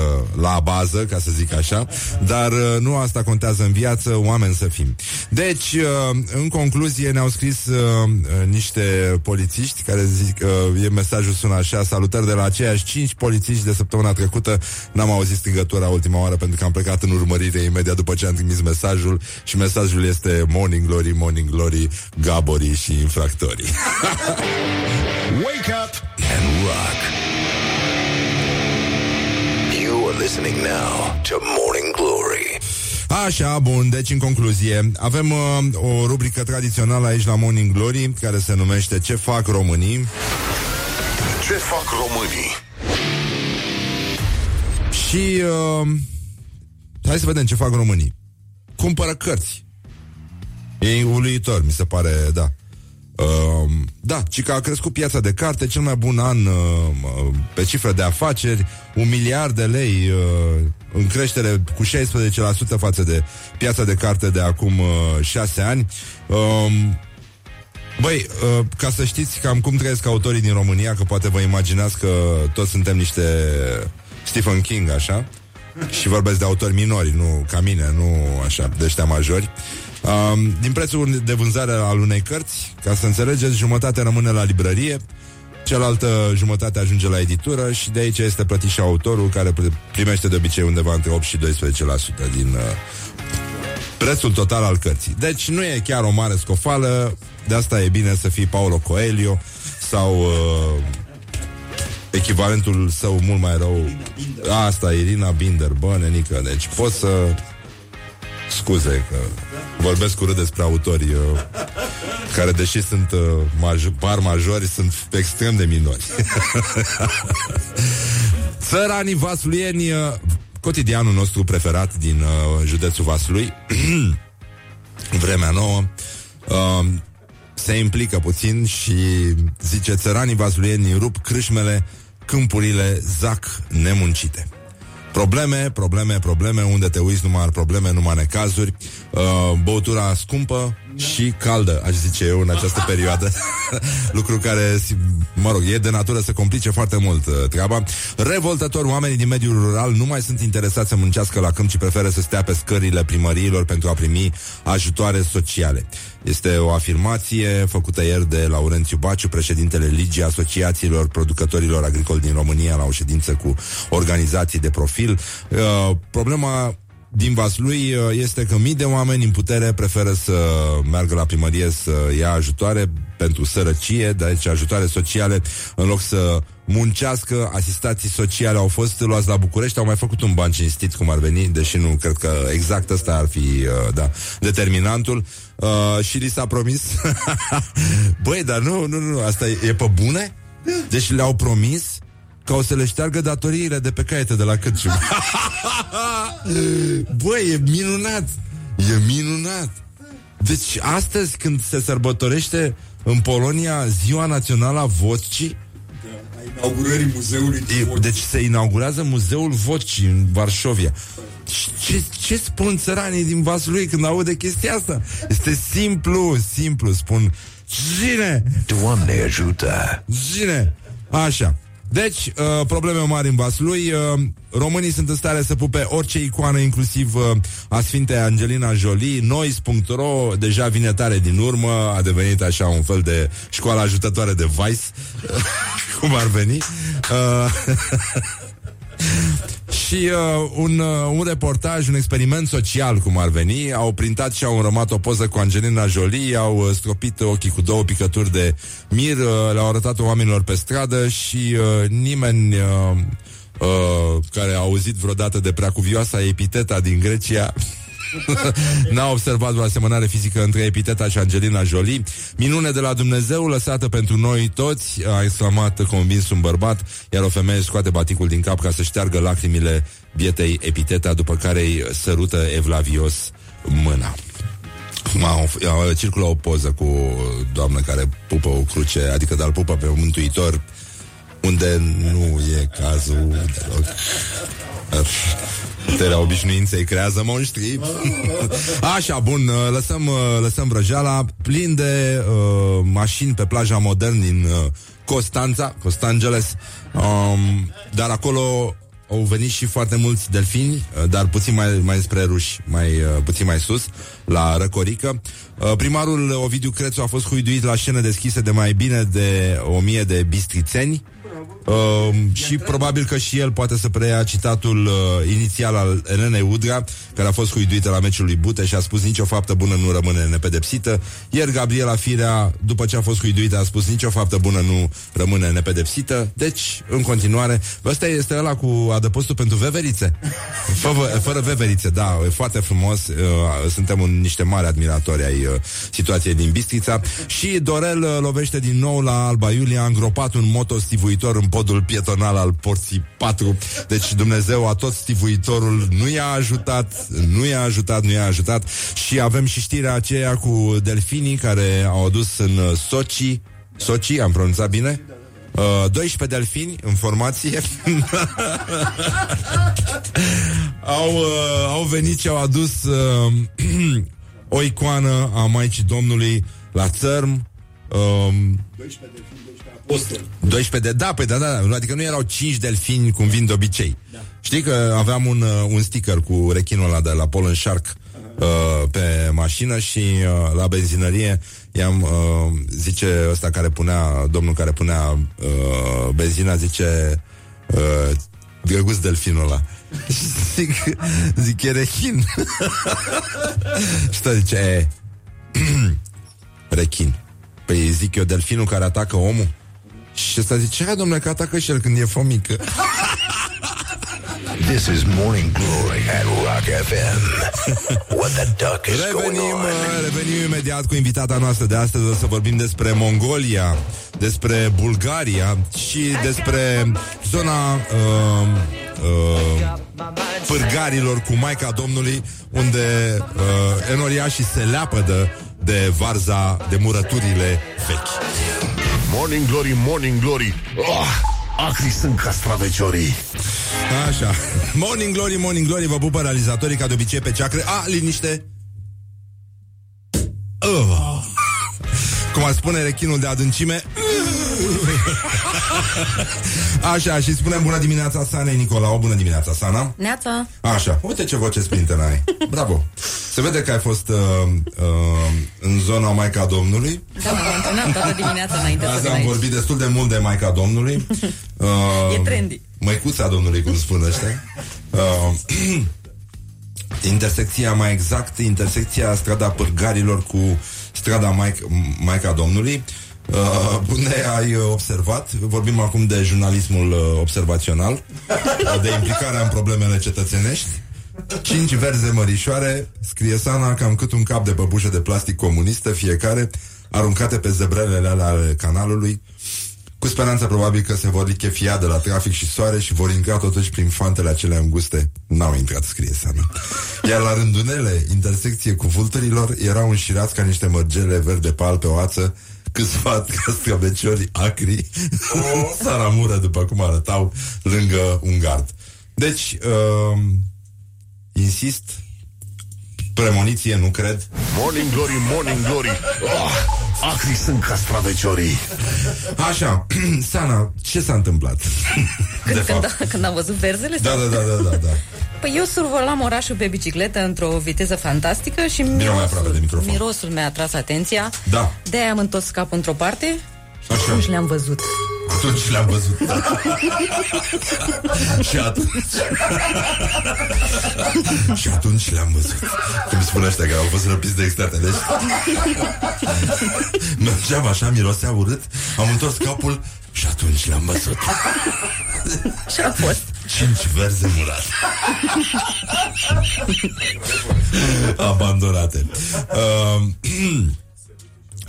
la bază, ca să zic așa Dar uh, nu asta contează în viață Oameni să fim. Deci, uh, în concluzie, ne-au scris uh, niște polițiști Care zic, e mesajul sună așa Salutări de la aceiași cinci polițiști de săptămâna trecută. N-am auzit strigătura ultima oară Pentru că am plecat în urmărire imediat după ce am trimis mesajul Și mesajul este Morning Glory, Morning Glory, Gaborii și infractorii. Wake up and rock. You are listening now to Morning Glory. Așa, bun, deci în concluzie Avem uh, o rubrică tradițională aici la Morning Glory Care se numește Ce fac românii Ce fac românii? Și uh, Hai să vedem ce fac românii Cumpără cărți E uluitor, mi se pare, da Uh, da, ci că a crescut piața de carte, cel mai bun an uh, uh, pe cifră de afaceri, un miliard de lei uh, în creștere cu 16% față de piața de carte de acum uh, 6 ani. Uh, Băi, uh, ca să știți cam cum trăiesc autorii din România, că poate vă imaginați că toți suntem niște Stephen King, așa, și vorbesc de autori minori, nu ca mine, nu așa, de ăștia majori. Um, din prețul de vânzare al unei cărți, ca să înțelegeți, jumătate rămâne la librărie, cealaltă jumătate ajunge la editură și de aici este plătit și autorul, care primește de obicei undeva între 8 și 12% din uh, prețul total al cărții. Deci nu e chiar o mare scofală, de asta e bine să fii Paulo Coelho sau uh, echivalentul său mult mai rău. Asta, Irina Binder, bă, nenică, deci poți să scuze că vorbesc urât despre autorii uh, care, deși sunt uh, maj- par majori, sunt extrem de minori. Țăranii vasluieni, uh, cotidianul nostru preferat din uh, județul Vaslui, vremea nouă, uh, se implică puțin și zice țăranii vasluieni rup crâșmele, câmpurile zac nemuncite. Probleme, probleme, probleme, unde te uiți numai probleme, numai necazuri, uh, băutura scumpă și caldă, aș zice eu, în această perioadă. Lucru care, mă rog, e de natură să complice foarte mult uh, treaba. Revoltător, oamenii din mediul rural nu mai sunt interesați să muncească la câmp, ci preferă să stea pe scările primăriilor pentru a primi ajutoare sociale. Este o afirmație făcută ieri de Laurențiu Baciu, președintele Ligii Asociațiilor Producătorilor Agricoli din România, la o ședință cu organizații de profil. Uh, problema din Vaslui uh, este că mii de oameni în putere preferă să meargă la primărie să ia ajutoare pentru sărăcie, deci ajutoare sociale, în loc să muncească, asistații sociale au fost luați la București, au mai făcut un ban cinstit cum ar veni, deși nu cred că exact ăsta ar fi uh, da, determinantul. Uh, și li s-a promis Băi, dar nu, nu, nu, asta e, e pe bune? Deci le-au promis că o să le șteargă datoriile de pe caiete de la Cârcium. Băi, e minunat! E minunat! Deci astăzi când se sărbătorește în Polonia Ziua Națională a Vocii, inaugurării muzeului e, Deci se inaugurează muzeul Vocii în Varșovia. Ce, ce spun țăranii din Vaslui când aude chestia asta? Este simplu, simplu, spun Zine! Doamne ajută! Zine! Așa. Deci, uh, probleme mari în Vaslui. Uh, românii sunt în stare să pupe orice icoană, inclusiv uh, a Sfintei Angelina Jolie. Noise.ro deja vine tare din urmă, a devenit așa un fel de școală ajutătoare de Vice, cum ar veni. Uh, și uh, un, uh, un reportaj, un experiment social, cum ar veni. Au printat și au înrămat o poză cu Angelina Jolie, au uh, stropit ochii cu două picături de mir, uh, le-au arătat oamenilor pe stradă și uh, nimeni... Uh, Uh, care a auzit vreodată de preacuvioasa epiteta din Grecia N-a observat o asemănare fizică între Epiteta și Angelina Jolie. Minune de la Dumnezeu, lăsată pentru noi toți, a exclamat convins un bărbat, iar o femeie scoate baticul din cap ca să șteargă lacrimile bietei Epiteta, după care îi sărută evlavios mâna. Acum circulă o poză cu o doamnă care pupă o cruce, adică dar pupă pe un mântuitor unde nu e cazul deloc. Puterea obișnuinței creează monștri. Așa, bun, lăsăm, lăsăm vrăjeala plin de uh, mașini pe plaja modern din uh, Costanța, Costangeles. Um, dar acolo au venit și foarte mulți delfini, uh, dar puțin mai, mai spre ruși, mai, uh, puțin mai sus, la Răcorică. Uh, primarul Ovidiu Crețu a fost huiduit la scenă deschise de mai bine de o mie de bistrițeni Yeah. Uh, și probabil că și el poate să preia citatul uh, inițial al Elenei Udra, care a fost huiduită la meciul lui Bute și a spus nicio faptă bună nu rămâne nepedepsită. Ieri Gabriela Firea, după ce a fost huiduită, a spus nicio faptă bună nu rămâne nepedepsită. Deci, în continuare, ăsta este ăla cu adăpostul pentru veverițe. Fără, fără veverițe, da, e foarte frumos. Uh, suntem un, niște mari admiratori ai uh, situației din Bistrița. Și Dorel uh, lovește din nou la Alba Iulia, îngropat un moto stivuitor în podul pietonal al porții 4. Deci Dumnezeu a tot stivuitorul nu i-a ajutat, nu i-a ajutat, nu i-a ajutat. Și avem și știrea aceea cu delfinii care au adus în Sochi, Sochi, am pronunțat bine? Uh, 12 delfini în formație au, uh, au venit și au adus uh, o icoană a Maicii Domnului la țărm. Um, 12 delfini 12 de, da, păi da, da, da, adică nu erau 5 delfini cum vin de obicei. Da. Știi că aveam un, uh, un sticker cu rechinul ăla de la Polen Shark uh, pe mașină și uh, la benzinărie i-am, uh, zice ăsta care punea, domnul care punea uh, benzina, zice uh, Găguț delfinul ăla. zic, zic, e rechin. și zice, e, rechin. Păi zic eu, delfinul care atacă omul? Și ăsta zice, hai domnule, că atacă și el când e fomică. This is Morning Glory at Rock FM. What the duck is revenim, going on? revenim imediat cu invitata noastră de astăzi. O să vorbim despre Mongolia, despre Bulgaria și despre zona uh, uh, pârgarilor cu Maica Domnului, unde uh, enoriașii se leapădă de varza, de murăturile vechi. Morning Glory, Morning Glory. Oh, Acri sunt castraveciorii. Așa. Morning Glory, Morning Glory Vă pupă realizatorii ca de obicei pe ceacre A, liniște. Uh. Cum ar spune rechinul de adâncime Așa, și spunem bună dimineața Sana Nicolau, bună dimineața Sana. Neața. Așa, uite ce voce sprintă ai Bravo. Se vede că ai fost uh, uh, în zona Maica Domnului. Da, mă antrenam toată dimineața înainte Azi am vorbit destul de mult de Maica Domnului. Uh, E trendy. Măicuța Domnului, cum spun ăștia. Uh, Intersecția mai exact Intersecția strada Pârgarilor cu strada Maica, Maica Domnului. Uh, unde ai observat, vorbim acum de jurnalismul uh, observațional, uh, de implicarea în problemele cetățenești. Cinci verze mărișoare, scrie Sana, cam cât un cap de păpușă de plastic comunistă, fiecare, aruncate pe zebrelele ale canalului, cu speranța probabil că se vor lichefia de la trafic și soare și vor intra totuși prin fantele acelea înguste. N-au intrat, scrie Sana. Iar la rândunele, intersecție cu vulturilor, erau înșirați ca niște mărgele verde pal pe oață, câțiva castrăveciori acri saramură, după cum arătau, lângă un gard. Deci, uh, insist, premoniție, nu cred. Morning Glory, Morning Glory oh, Acri sunt castraveciorii Așa, Sana, ce s-a întâmplat? Când, când, a, când am văzut verzele? Da, da, da, da, da, da. Păi eu survolam orașul pe bicicletă într-o viteză fantastică și Bine mai aproape de microfon. mirosul mi-a atras atenția. Da. De-aia am întors capul într-o parte Așa. și atunci le-am văzut. Atunci le-am văzut. și atunci... și atunci le-am văzut. Cum spune ăștia că au fost răpiți de extraterestri. Mergeam așa, mirosea urât, am întors capul și atunci le-am văzut. și a fost. Cinci verze murate. Abandonate. Uh,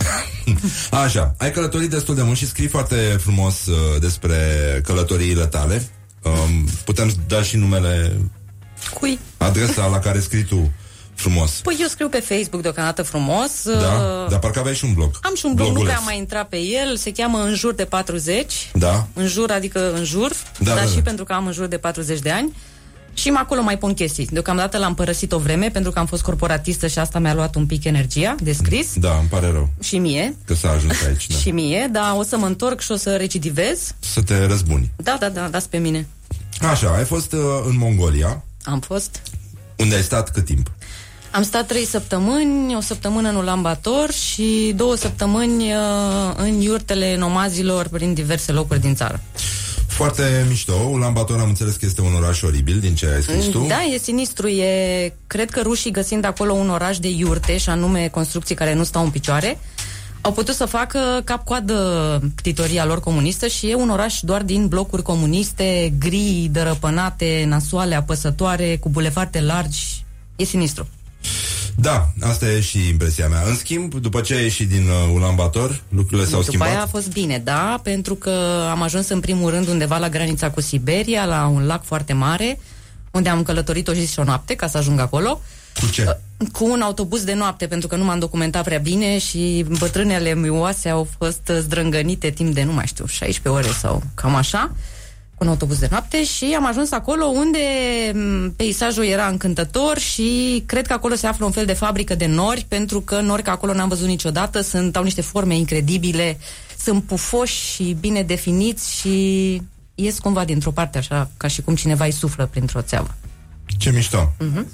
Așa, ai călătorit destul de mult și scrii foarte frumos uh, despre călătoriile tale. Um, putem da și numele, Cui? adresa la care scrii tu frumos. Păi eu scriu pe Facebook deocamdată frumos. Da? Uh, Dar parcă aveai și un blog. Am și un blog, nu Bloguleț. prea mai intra pe el, se cheamă În jur de 40. Da? În jur, adică în jur, Da, dar da, și da. pentru că am în jur de 40 de ani. Și mai acolo mai pun chestii. Deocamdată l-am părăsit o vreme pentru că am fost corporatistă și asta mi-a luat un pic energia de scris. Da, îmi pare rău Și mie. că s-a ajuns aici. Da. Și mie, dar o să mă întorc și o să recidivez. Să te răzbuni. Da, da, da, dați pe mine. Așa, ai fost uh, în Mongolia, Am fost. unde ai stat cât timp? Am stat trei săptămâni, o săptămână în Ulaanbaatar și două săptămâni uh, în iurtele nomazilor prin diverse locuri din țară. Foarte mișto. Ulaanbaatar am înțeles că este un oraș oribil din ce ai scris tu. Da, e sinistru. E, cred că rușii găsind acolo un oraș de iurte, și anume construcții care nu stau în picioare, au putut să facă cap-coadă ctitoria lor comunistă și e un oraș doar din blocuri comuniste, gri, dărăpânate, nasoale, apăsătoare, cu bulevarde largi. E sinistru. Da, asta e și impresia mea. În schimb, după ce ai ieșit din uh, Ulaanbaatar, lucrurile s-au După schimbat. aia a fost bine, da, pentru că am ajuns în primul rând undeva la granița cu Siberia, la un lac foarte mare, unde am călătorit o zi și o noapte ca să ajung acolo. Cu ce? Cu un autobuz de noapte, pentru că nu m-am documentat prea bine și bătrânele mioase au fost zdrângănite timp de, nu mai știu, 16 ore sau cam așa, cu un autobuz de noapte și am ajuns acolo unde m, peisajul era încântător și cred că acolo se află un fel de fabrică de nori, pentru că nori că acolo n-am văzut niciodată, sunt, au niște forme incredibile, sunt pufoși și bine definiți și ies cumva dintr-o parte așa, ca și cum cineva îi suflă printr-o țeavă. Ce mișto. Mhm.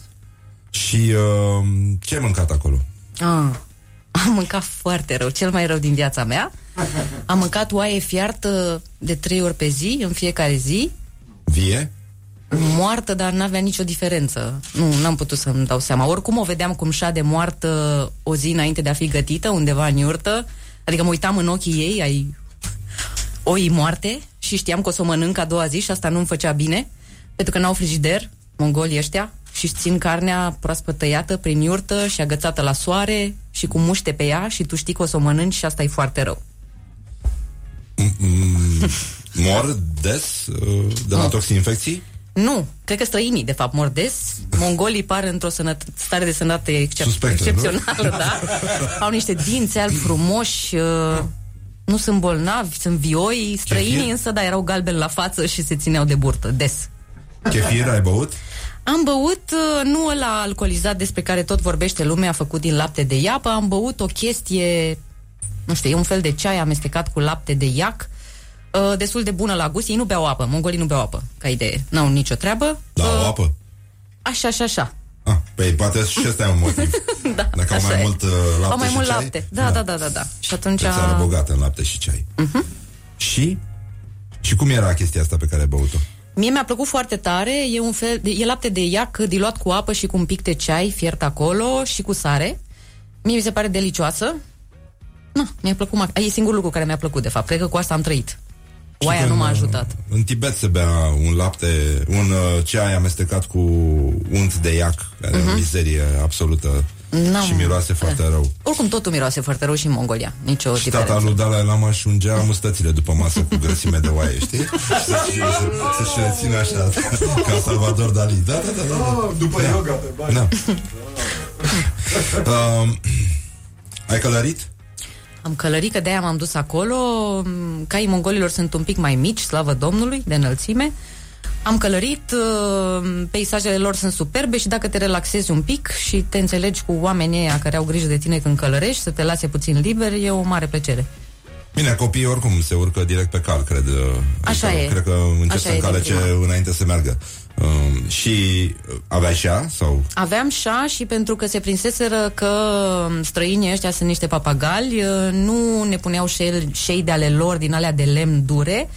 Și uh, ce ai mâncat acolo? Ah, am mâncat foarte rău, cel mai rău din viața mea. Am mâncat oaie fiartă de trei ori pe zi, în fiecare zi, Vie? moartă, dar n-avea nicio diferență. Nu, n-am putut să-mi dau seama. Oricum o vedeam cum șade moartă o zi înainte de a fi gătită, undeva în iurtă. Adică mă uitam în ochii ei, ai oii moarte și știam că o să o mănânc a doua zi și asta nu-mi făcea bine, pentru că n-au frigider, mongolii ăștia, și își țin carnea proaspăt tăiată prin iurtă și agățată la soare și cu muște pe ea și tu știi că o să o mănânci și asta e foarte rău. Mor des uh, de la toxinfecții? Nu, cred că străinii, de fapt, mor des. Mongolii par într-o sănăt- stare de sănătate excep- Suspectă, nu? excepțională, da. Au niște dinți albi frumoși, uh, nu sunt bolnavi, sunt vioi. Străinii Chefir? însă, da, erau galbeni la față și se țineau de burtă, des. Chefir ai băut? Am băut, uh, nu ăla alcoolizat despre care tot vorbește lumea, făcut din lapte de iapă, am băut o chestie, nu știu, e un fel de ceai amestecat cu lapte de iac, uh, destul de bună la gust. Ei nu beau apă, mongolii nu beau apă, ca idee. N-au nicio treabă. Da, o apă. Așa și așa. Ah, păi poate și ăsta e un motiv. Da, Dacă au așa mai e. mult uh, lapte Au mai și mult ceai, lapte. Da, da, da, da, da. Și atunci... Pe țară bogată în lapte și ceai. Mhm. Și? Și cum era chestia asta pe care ai băut-o? Mie mi-a plăcut foarte tare, e un fel, de, e lapte de iac diluat cu apă și cu un pic de ceai fiert acolo și cu sare. Mie mi se pare delicioasă. Na, mi-a plăcut, ma- e singurul lucru care mi-a plăcut, de fapt. Cred că cu asta am trăit. Oaia că nu m-a în, ajutat. În Tibet se bea un lapte, un uh, ceai amestecat cu unt de iac, care e o mizerie absolută Mhm. N-am- și miroase foarte Eh. rău. Oricum, totul miroase foarte rău și în Mongolia. Nicio Și tata diferență. lui Dalai Lama își ungea mustățile după masă cu grăsime de oaie, știi? Să-și, să, să-și le țină așa, ca Salvador Dali. Da, da, da. da, da. După yoga pe bani. Da. Uh, ai călărit? Am călărit, că de-aia m-am dus acolo. M, Caii mongolilor sunt un pic mai mici, slavă Domnului, de înălțime. Am călărit, uh, peisajele lor sunt superbe și dacă te relaxezi un pic și te înțelegi cu oamenii ăia care au grijă de tine când călărești, să te lase puțin liber, e o mare plăcere. Bine, copiii oricum se urcă direct pe cal, cred. uh, Așa adică e. Cred că încep Așa să e din încalece prima. înainte să meargă. Um, și uh, aveai și ea? Sau Aveam șa și pentru că se prinseseră că străinii ăștia sunt niște papagali, uh, nu ne puneau șei, șei de ale lor din alea de lemn dure.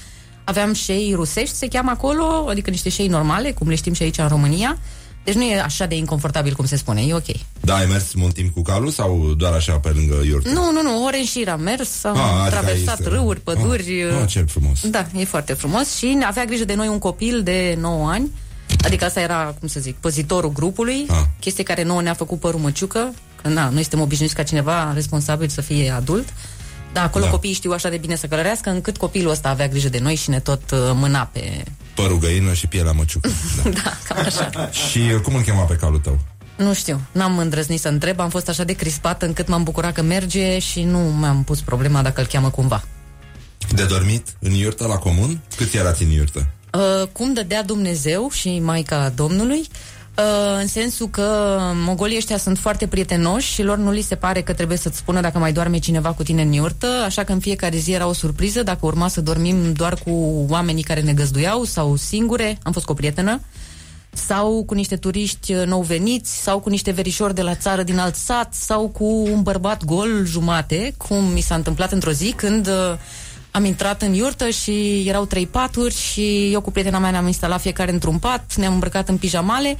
Aveam șei rusești, se cheamă acolo, adică niște șei normale, cum le știm și aici în România. Deci nu e așa de inconfortabil cum se spune, e ok. Da, ai mers mult timp cu calul sau doar așa pe lângă iurtă? Nu, nu, nu, ore în șir am mers, am Ah, adică traversat este- râuri, păduri. Ah, ah, ce frumos. Da, e foarte frumos și avea grijă de noi un copil de 9 ani. Adică asta era, cum să zic, păzitorul grupului, Ah. chestie care nouă ne-a făcut părul măciucă, că na, noi suntem obișnuiți ca cineva responsabil să fie adult. Da, acolo Da. da. copiii știu așa de bine să călărească, încât copilul ăsta avea grijă de noi și ne tot uh, mâna pe... Părul găină și pielea măciucă. Da. da, cam așa. și uh, cum îl chema pe calul tău? Nu știu, n-am îndrăznit să întreb, am fost așa de crispată încât m-am bucurat că merge și nu mi-am pus problema dacă îl cheamă cumva. De dormit în iurtă la comun? Cât erați în iurtă? Uh, cum dădea Dumnezeu și Maica Domnului, uh, în sensul că mogolii ăștia sunt foarte prietenoși și lor nu li se pare că trebuie să-ți spună dacă mai doarme cineva cu tine în iurtă, așa că în fiecare zi era o surpriză dacă urma să dormim doar cu oamenii care ne găzduiau sau singure, am fost cu o prietenă, sau cu niște turiști uh, nou veniți, sau cu niște verișori de la țară din alt sat, sau cu un bărbat gol jumate, cum mi s-a întâmplat într-o zi când uh, am intrat în iurtă și erau trei paturi și eu cu prietena mea ne-am instalat fiecare într-un pat, ne-am îmbrăcat în pijamale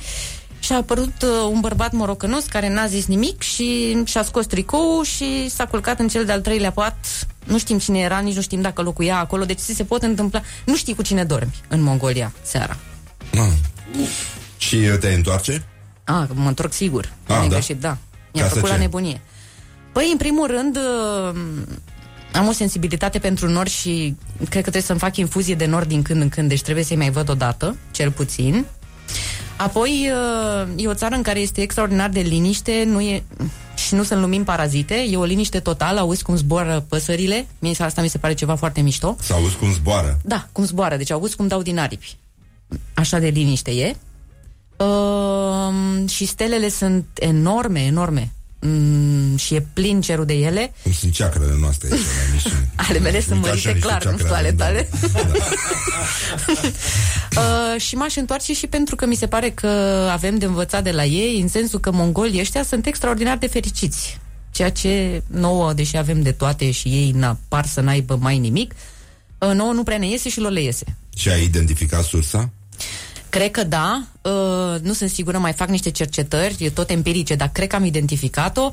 și a apărut uh, un bărbat morocănos care n-a zis nimic și și-a scos tricou și s-a culcat în cel de-al treilea pat. Nu știm cine era, nici nu știm dacă locuia acolo, deci ți se pot întâmpla. Nu știi cu cine dormi în Mongolia seara. Ah. Și uh, te întoarce? Ah, mă întorc sigur. Ah, Ah, da? greșit, da. Mi-a Ca să făcut la ce? nebunie. Păi, în primul rând, uh, am o sensibilitate pentru nori și cred că trebuie să-mi fac infuzie de nori din când în când, deci trebuie să-i mai văd odată, cel puțin. Apoi, uh, e o țară în care este extraordinar de liniște, nu e și nu sunt lumini parazite, e o liniște totală, auzi cum zboară păsările, mie asta mi se pare ceva foarte mișto. Să auzi cum zboară. Da, cum zboară, deci auzi cum dau din aripi. Așa de liniște e. Uh, și stelele sunt enorme, enorme. Mm, și e plin cerul de ele. Cum sunt ceacrele noastre aici la emisiune. Ale mele sunt Uite așa mărite niște clar, nu ceacre știu ale avem, tale. Da. Da. Uh, și m-aș întoarce și pentru că mi se pare că avem de învățat de la ei, în sensul că mongolii ăștia sunt extraordinar de fericiți. Ceea ce nouă, deși avem de toate și ei n par să n-aibă mai nimic, uh, nouă nu prea ne iese și lor le iese. Și ai identificat sursa? Cred că da, uh, nu sunt sigură, mai fac niște cercetări, tot empirice, dar cred că am identificat-o.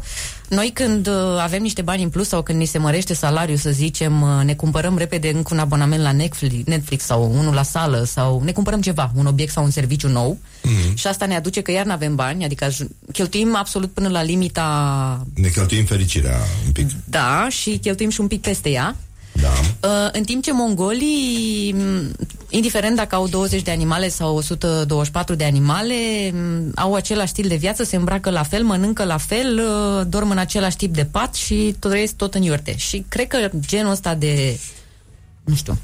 Noi când uh, avem niște bani în plus sau când ni se mărește salariul, să zicem, uh, ne cumpărăm repede încă un abonament la Netflix, Netflix sau unul la sală sau ne cumpărăm ceva, un obiect sau un serviciu nou Mhm. și asta ne aduce că iar nu avem bani, adică aj- cheltuim absolut până la limita, Ne cheltuim fericirea un pic. da, și cheltuim și un pic peste ea. Da. Uh, în timp ce mongolii, m, indiferent dacă au 20 de animale sau 124 de animale, m, au același stil de viață, se îmbracă la fel, mănâncă la fel, uh, dorm în același tip de pat și tot trăiesc tot în iurte. Și cred că genul ăsta de, nu știu,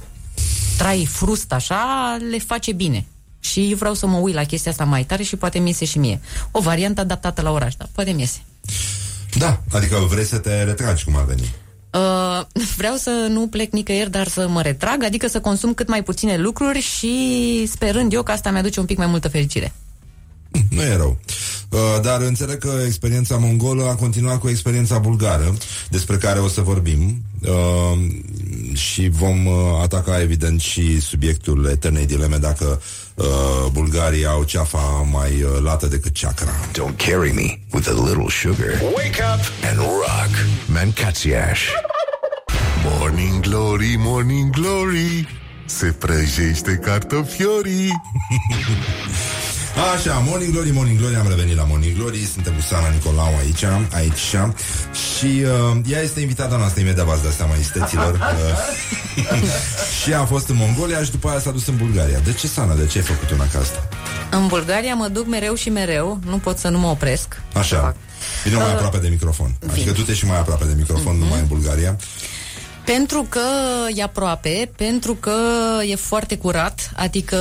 trai frust așa, le face bine. Și eu vreau să mă uit la chestia asta mai tare și poate mi iese și mie. O variantă adaptată la oraș, dar poate mi iese. Da, adică vrei să te retragi cum ar veni. Uh, vreau să nu plec nicăieri, dar să mă retrag, adică să consum cât mai puține lucruri și sperând eu că asta mi-aduce un pic mai multă fericire. Nu e rău. Uh, dar înțeleg că experiența mongolă a continuat cu experiența bulgară, despre care o să vorbim. Uh, și vom uh, ataca, evident, și subiectul eternei dileme dacă uh, bulgarii au ceafa mai uh, lată decât ceacra. Don't carry me with a little sugar. Wake up And rock. Mancațiaș. Morning Glory, Morning Glory Se prăjește cartofiorii Așa, Morning Glory, Morning Glory, am revenit la Morning Glory, suntem cu Sana Nicolau aici, aici și uh, ea este invitata noastră, imediat v-ați dat seama, isteților. Uh, și a fost în Mongolia și după aia s-a dus în Bulgaria. De ce, Sana, de ce ai făcut una ca asta? În Bulgaria mă duc mereu și mereu, nu pot să nu mă opresc. Așa, vine mai Uh, aproape de microfon. Adică tu te și mai aproape de microfon, Mhm. numai în Bulgaria. Pentru că e aproape, pentru că e foarte curat, adică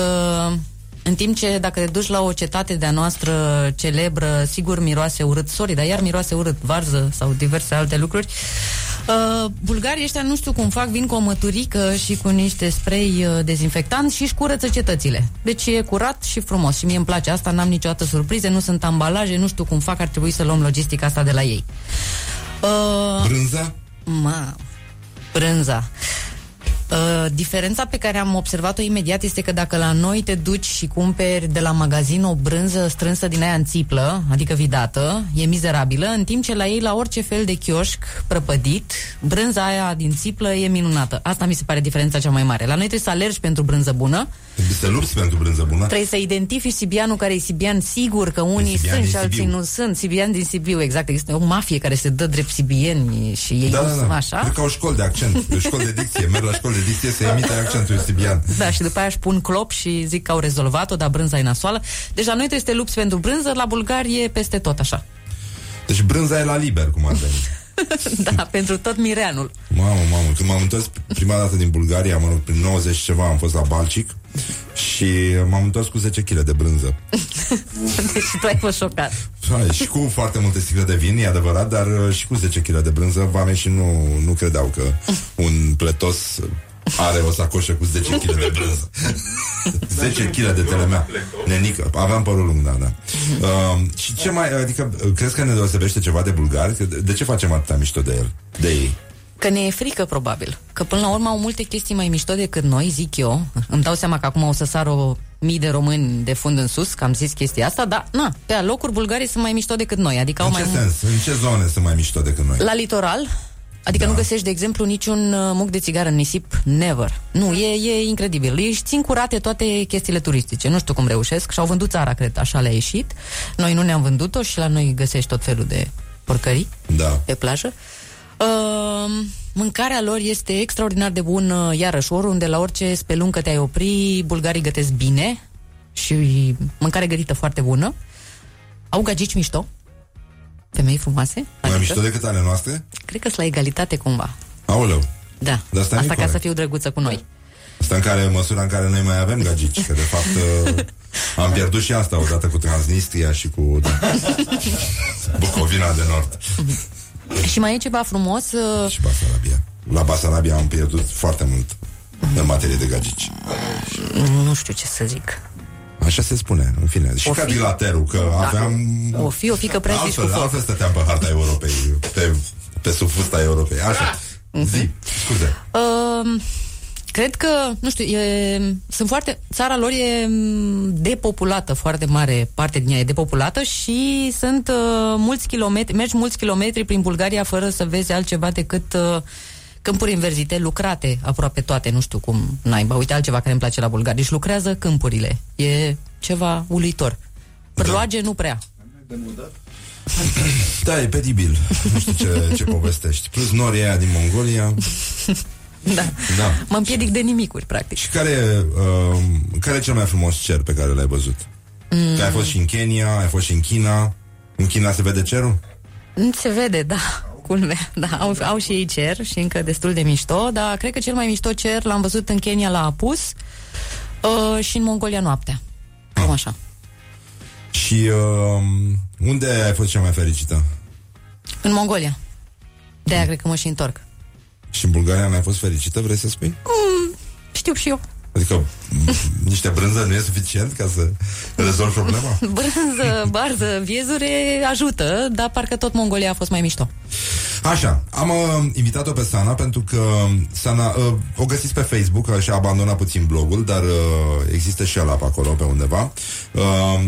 în timp ce dacă te duci la o cetate de-a noastră celebră, sigur miroase urât, sorry, dar iar miroase urât, varză sau diverse alte lucruri, Uh, bulgarii ăștia nu știu cum fac, vin cu o măturică și cu niște spray uh, dezinfectant și își curăță cetățile. Deci e curat și frumos și mie îmi place asta, n-am niciodată surprize, nu sunt ambalaje, nu știu cum fac, ar trebui să luăm logistica asta de la ei. Uh, Brânza? Ma, brânza. Uh, diferența pe care am observat-o imediat este că dacă la noi te duci și cumperi de la magazin o brânză strânsă din aia în țiplă, adică vidată, e mizerabilă, în timp ce la ei, la orice fel de chioșc prăpădit, brânza aia din țiplă e minunată. Asta mi se pare diferența cea mai mare. La noi trebuie să alergi pentru brânză bună, Trebuie să lupți pentru brânză bună. trebuie să identifici Sibianul care e Sibian sigur că unii Sibian sunt din și alții Sibiu. nu sunt. Sibian din Sibiu, exact. Există o mafie care se dă drept sibieni și ei Da, nu da, sunt da. așa. Cred că au școli de accent, de școli de dicție. Merg la școli de dicție să emite accentul sibian. Da, și după aia își pun clop și zic că au rezolvat-o, dar brânza e nasoală. Deci la noi trebuie să te lupți pentru brânză, la bulgari e peste tot așa. Deci brânza e la liber, cum ar veni. da, pentru tot mireanul. Mamă, mamă, când m-am întors prima dată din Bulgaria, mă rog, prin 90 și ceva, am fost la Balcic și m-am întors cu 10 kg de brânză. Deci tu ai fost șocat. Hai, și cu foarte multe sticle de vin, e adevărat, dar uh, și cu 10 kg de brânză, vame și nu, nu credeau că un pletos are o sacoșă cu 10 kg de brânză. 10 kg de telemea. Nenică. Aveam părul lung, da, da. Uh, și ce mai, adică, uh, crezi că ne deosebește ceva de bulgari? Că De, de ce facem atâta mișto de el? De ei? Că ne e frică, probabil. Că până la urmă au multe chestii mai mișto decât noi, zic eu. Îmi dau seama că acum o să sară o mii de români de fund în sus, că am zis chestia asta, dar, na, pe alocuri bulgarii sunt mai mișto decât noi. Adică au În mai ce mult- sens? În ce zone sunt mai mișto decât noi? La litoral, adică Da. nu găsești, de exemplu, niciun uh, muc de țigară în nisip, never. Nu, e, e incredibil. Își țin curate toate chestiile turistice. Nu știu cum reușesc. Și-au vândut țara, cred, așa le-a ieșit. Noi nu ne-am vândut-o și la noi găsești tot felul de porcării Da. pe plajă. Uh, mâncarea lor este extraordinar de bună, iarăși, oriunde, la orice speluncă te-ai opri, bulgarii gătesc bine și mâncare gătită foarte bună. Au gagici mișto, femei frumoase. Mai mișto decât ale noastre? Cred că sunt la egalitate cumva. Aoleu. Da. Dar stai Asta Nicolae. ca să fiu drăguță cu noi. Asta în care, în măsura în care noi mai avem gagici, că de fapt uh, am pierdut și asta odată cu Transnistria și cu da, Bucovina de Nord Și mai e ceva frumos. uh, și Basarabia. La Basarabia am pierdut foarte mult în materie de gagici. Nu știu ce să zic. Așa se spune, în fine. Și O fi? Cadilaterul, că Da. aveam... O fi, o fi că prea zici cu altfel, foc. altfel stăteam pe harta Europei, pe, pe sub fusta Europei. Așa, Mhm. zi, scuze. Uh, cred că, nu știu, e, sunt foarte, țara lor e m, depopulată, foarte mare parte din ea e depopulată și sunt uh, mulți kilometri, mergi mulți kilometri prin Bulgaria fără să vezi altceva decât uh, câmpuri înverzite, lucrate aproape toate, nu știu cum naiba. Uite altceva care îmi place la bulgari. Deci lucrează câmpurile. E ceva uluitor. Pârloage nu prea. Da, e pedibil. Nu știu ce, ce povestești. Plus norii aia din Mongolia. Da. Da. Mă împiedic de nimicuri, practic. Și care, uh, care e cel mai frumos cer pe care l-ai văzut? Mm. Că ai fost și în Kenya, ai fost și în China. În China se vede cerul? Nu Se vede, da. Culme. Da, au, au și ei cer și încă destul de mișto, dar cred că cel mai mișto cer l-am văzut în Kenya la Apus uh, și în Mongolia noaptea. Cam așa. Și uh, unde ai fost cea mai fericită? În Mongolia. De-aia cred că mă și întorc. Și în Bulgaria n-ai fost fericită, vrei să spui? Mm, știu și eu. Adică m, niște brânză nu e suficient ca să rezolvi problema? Brânză, barză, viezure ajută, dar parcă tot Mongolia a fost mai mișto. Așa, am uh, invitat-o pe Sana pentru că Sana, uh, o găsiți pe Facebook uh, și a abandonat puțin blogul, dar uh, există și ăla pe acolo, pe undeva. Uh,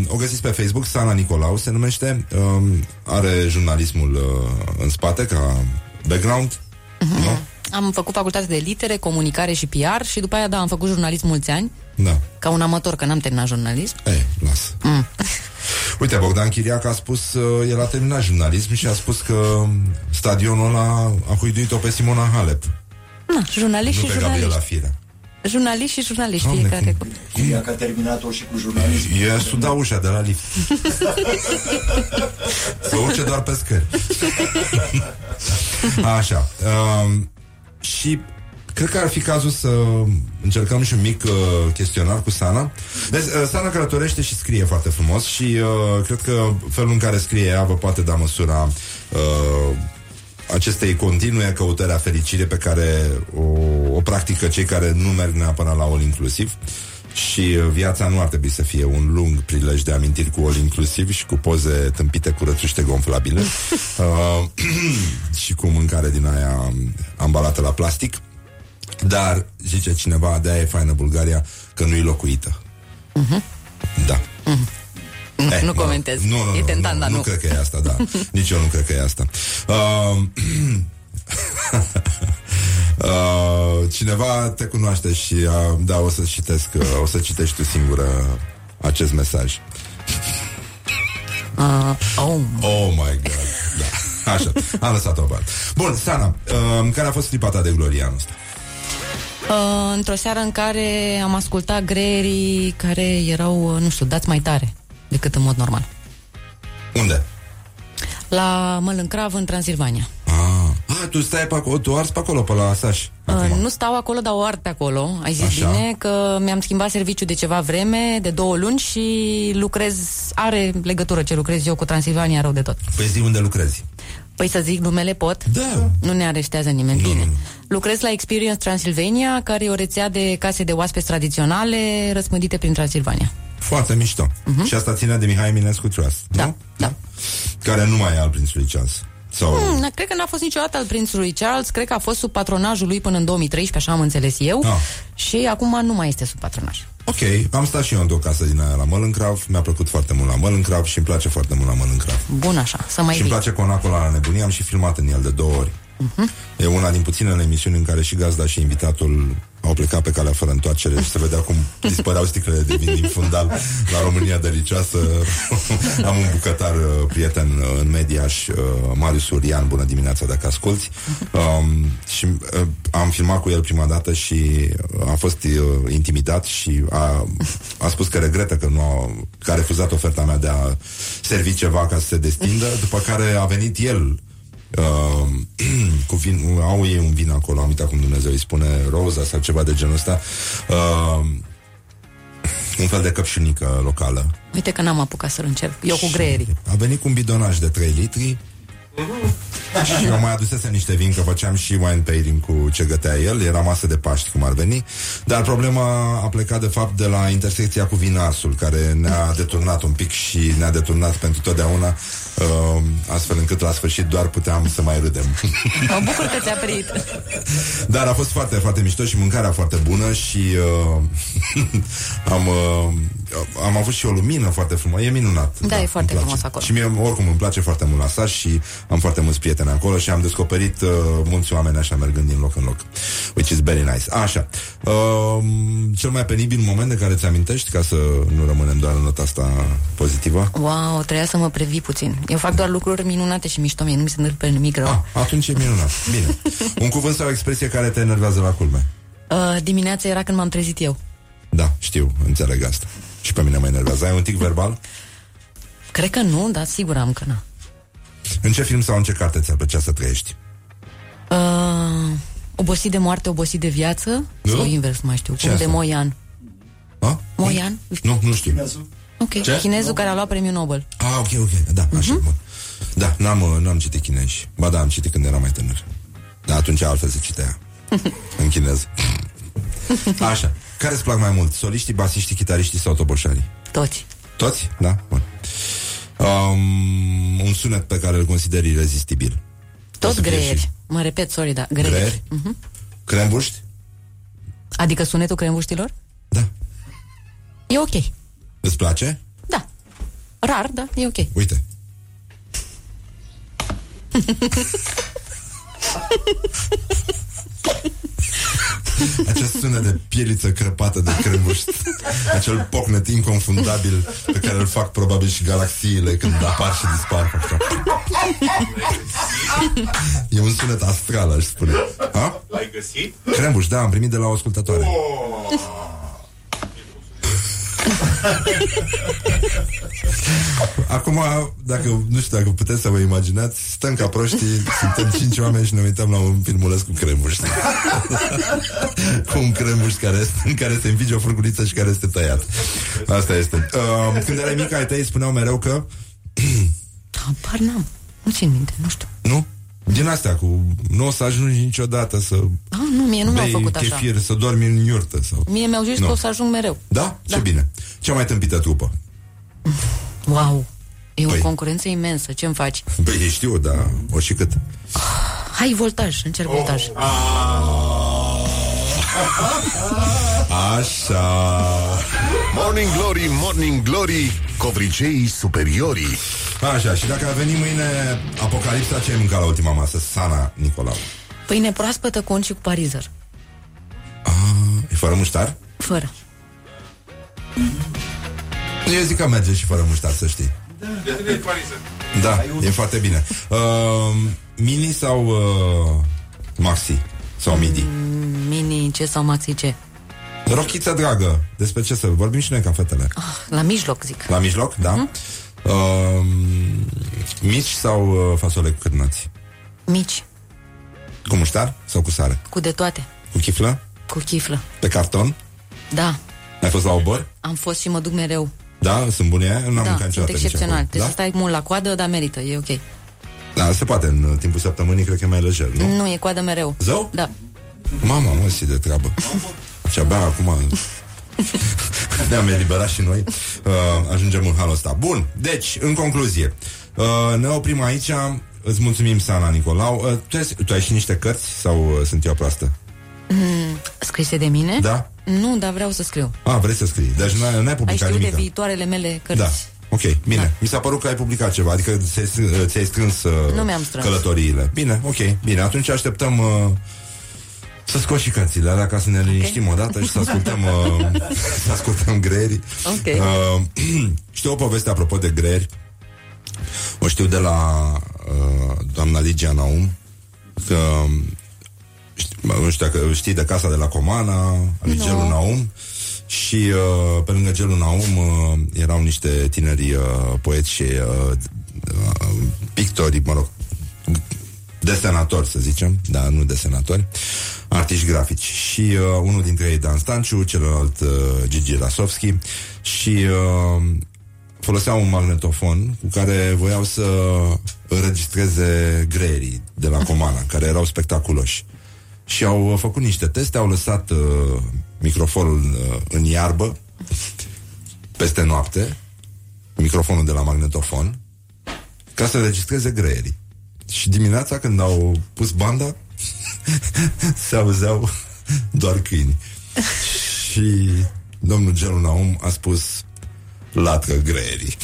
o găsiți pe Facebook, Sana Nicolau se numește, uh, are jurnalismul uh, în spate ca background, nu? Am făcut facultate de litere, comunicare și PR și după aia, da, am făcut jurnalism mulți ani, Da. ca un amator, că n-am terminat jurnalism. Ei, lasă. Mm. Uite, Bogdan Chiriac a spus, uh, el a terminat jurnalism și a spus că stadionul ăla a huiduit-o pe Simona Halep, Na, jurnaliști nu și pe Gabriela jurnaliști. Firea. Jurnaliști și jurnaliști, Doamne, fiecare. cum- Chiria că a terminat-o și cu jurnalism. E suda ușa de la lift. Să urce doar pe scări. Așa. Um, și cred că ar fi cazul să încercăm și un mic uh, chestionar cu Sana. Deci, uh, Sana călătorește și scrie foarte frumos și uh, cred că felul în care scrie ea vă poate da măsura uh, acestei continue căutări a fericirii pe care o, o practică cei care nu merg neapărat la all inclusiv și uh, viața nu ar trebui să fie un lung prilej de amintiri cu all inclusiv și cu poze tâmpite cu rățuște gonflabile uh, și cu mâncare din aia ambalată la plastic. Dar, zice cineva, de e faină Bulgaria, că nu e locuită. Mhm. Da. Nu, Eh, nu mă rog. comentez. Nu, nu, e nu, tentant, nu, dar nu, nu. cred că e asta, da. Nici eu nu cred că e asta. Uh, uh, cineva te cunoaște și uh, da, o să citesc, uh, o să citești tu singură acest mesaj. Uh, oh. Oh my god. Da. Așa, am lăsat-o parte. Bun, Sana, uh, care a fost clipa ta de glorie anul ăsta? Uh, într-o seară în care am ascultat greierii care erau, uh, nu știu, dați mai tare decât în mod normal. Unde? La Mălâncrav, în Transilvania. Ah, ah tu stai pe acolo, tu arzi pe acolo, pe la Saș. Uh, nu stau acolo, dar o ard pe acolo. Ai zis Așa. bine că mi-am schimbat serviciu de ceva vreme, de două luni și lucrez, are legătură ce lucrez eu cu Transilvania rău de tot. Păi zi unde lucrezi. Păi să zic numele pot? Da. Nu ne areștează nimeni. Bine. Lucrez la Experience Transilvania, care e o rețea de case de oaspeți tradiționale răspândite prin Transilvania. Foarte mișto. Uh-huh. Și asta ține de Mihai Eminescu Trust, Da, nu? da. Care nu mai e al prințului Charles. Sau... Hmm, cred că n-a fost niciodată al prințului Charles, cred că a fost sub patronajul lui până în 2013, așa am înțeles eu, Ah. și acum nu mai este sub patronaj. Ok, am stat și eu într-o casă din aia la Mălâncrav, mi-a plăcut foarte mult la Mălâncrav și îmi place foarte mult la Mălâncrav. Bun așa, să mai și îmi vii. place conacul la nebunie, am și filmat în el de două ori. Mhm. E una din puținele emisiuni în care și gazda și invitatul au plecat pe calea fără întoarcere și se vedea cum dispăreau sticlele de vin din fundal la România delicioasă. Am un bucătar uh, prieten uh, în Mediaș, uh, Marius Urian, bună dimineața dacă asculti. Um, și uh, am filmat cu el prima dată și a fost uh, intimidat și a, a spus că regretă că nu a, că a refuzat oferta mea de a servi ceva ca să se destindă, după care a venit el Uh, cu vin, au ei un vin acolo, am uitat cum Dumnezeu îi spune, roza sau ceva de genul ăsta. Uh, un fel de căpșunică locală. Uite că n-am apucat să-l încerc. Eu cu greierii. A venit cu un bidonaj de 3 litri și eu mai adusese niște vin Că făceam și wine pairing cu ce gătea el Era masă de Paști cum ar veni Dar problema a plecat de fapt De la intersecția cu vinasul Care ne-a deturnat un pic Și ne-a deturnat pentru totdeauna uh, Astfel încât la sfârșit doar puteam să mai râdem Mă bucur că ți-a prit. Dar a fost foarte, foarte mișto și mâncarea foarte bună și uh, am, uh, am avut și o lumină foarte frumoasă. E minunat. Da, e foarte îmi place. frumos acolo. Și mie oricum îmi place foarte mult la Saș și am foarte mulți prieteni acolo și am descoperit uh, mulți oameni așa mergând din loc în loc. Which is very nice. Așa. Uh, cel mai penibil moment de care ți amintești ca să nu rămânem doar în nota asta pozitivă? Wow, trebuia să mă previi puțin. Eu fac doar lucruri minunate și mișto mie, nu mi se întâmplă nimic rău. Ah, atunci e minunat. Bine. Un cuvânt sau o expresie care te enervează la culme? Uh, dimineața era când m-am trezit eu. Da, știu, înțeleg asta. Și pe mine mă enervează. Ai un tic verbal? Cred că nu, dar sigur am că na. În ce film sau în ce carte ți-ar plăcea să trăiești? Uh, obosit de moarte, obosit de viață? Nu? Sau invers, nu mai știu. Ce Cum de asta? Moian. A? Moian? Nu, nu știu. Ok. Ce? Chinezul care a luat premiul Nobel. Ah, ok, ok. Da, așa, bun. Da, n-am, uh, n-am citit chinezi. Ba da, am citit când eram mai tânăr. Dar atunci altfel se citea. în chinez. Așa. Care îți plac mai mult? Soliștii, basiștii, chitariștii sau toboșarii? Toți. Toți? Da? Bun. Um, un sunet pe care îl consideri irezistibil. Toți să fie greieri. și- Mă repet, sorry, da. Greieri. Greieri? Mhm. Crembuști? Adică sunetul crembuștilor? Da. E ok. Îți place? Da. Rar, da, e ok. Uite. Acest sunet de pieliță crăpată de crembuș Acel pocnet inconfundabil Pe care îl fac probabil și galaxiile Când apar și dispar așa. E un sunet astral, aș spune ha? L-ai găsit? Crembuș, da, am primit de la o ascultătoare Acum, dacă, nu știu dacă puteți să vă imaginați Stăm ca proștii, suntem cinci oameni și ne uităm la un filmuleț cu crembuș Cu un crembuș care, este- în care se învige o furculiță și care este tăiat Asta este uh, Când erai mic, ai tăi spuneau mereu că Apar n-am. Nu țin minte, nu știu. Nu? Din astea cu Nu o să ajungi niciodată să Ah, nu, mie nu mi-au bei făcut așa. chefir, să dormi în iurtă sau... Mie mi-au zis Nu. că o să ajung mereu. Da? Ce bine Cea mai tâmpită trupă Wow. E Păi. o concurență imensă. Ce-mi faci? Băi, știu, dar o și cât Hai voltaj, încerc voltaj. Așa Morning Glory, Morning Glory Covriceii superiorii Așa, și dacă a venit mâine Apocalipsa, ce ai mâncat la ultima masă? Sana, Nicolau Pâine proaspătă cu unt și cu parizer. E fără muștar? Fără. Eu zic că merge și fără muștar, să știi Da, e foarte bine uh, Mini sau uh, Maxi? Sau midi? Mini ce sau maxi ce? Rochiță dragă, despre ce să vorbim și noi ca fetele Ah, la mijloc, zic. La mijloc, da? Mhm. Uh, mici sau uh, fasole cu cârnați? Mici, Cu muștar sau cu sare? cu de toate. Cu chiflă? Cu chiflă. Pe carton? Da, Ai fost la obor? am fost și mă duc mereu. Da? Sunt bune aia? Nu am da, mâncat sunt niciodată nici excepțional. acolo. Trebuie Da? să stai mult la coadă, dar merită, e ok. Da, se poate în timpul săptămânii, cred că e mai lejer, nu? Nu, e coadă mereu. Zău? Da. Mama, mă, și de treabă. Și abia acum ne-am eliberat și noi. Uh, ajungem în halul ăsta. Bun, deci, în concluzie, uh, ne oprim aici. Îți mulțumim, Sana Nicolau. Uh, tu, ai, tu ai și niște cărți sau uh, sunt eu proastă? Mm, scrise de mine? Da? Nu, dar vreau să scriu. Ah, vrei să scrii. Deci n-ai, n-ai Ai publicat știut de nimic. viitoarele mele cărți? Da. Ok, bine. Da. Mi s-a părut că ai publicat ceva, adică ți-ai, strâns- ți-ai strâns uh, Nu mi-am strâns. călătoriile. Bine, ok, bine. Atunci așteptăm uh, să scoți și cărțile alea ca să ne liniștim odată și să ascultăm, uh, să ascultăm greierii. Ok. Uh, știu o poveste apropo de greieri. O știu de la uh, doamna Ligia Naum că știi, mă, nu știu dacă știi de casa de la Comana, lui Nu. Gelu Naum și uh, pe lângă Gelu Naum uh, erau niște tineri uh, poeți și uh, uh, pictori, mă rog, desenatori, să zicem, dar nu desenatori, artiști grafici. Și uh, unul dintre ei, Dan Stanciu, celălalt uh, Gigi Rasovski și uh, foloseau un magnetofon cu care voiau să înregistreze greierii de la Comana, care erau spectaculoși. Și au uh, făcut niște teste, au lăsat uh, microfonul uh, în iarbă peste noapte, microfonul de la magnetofon, ca să înregistreze greierii. Și dimineața când au pus banda Se auzeau doar câini. Și domnul Gelu Naum a spus Latră greierii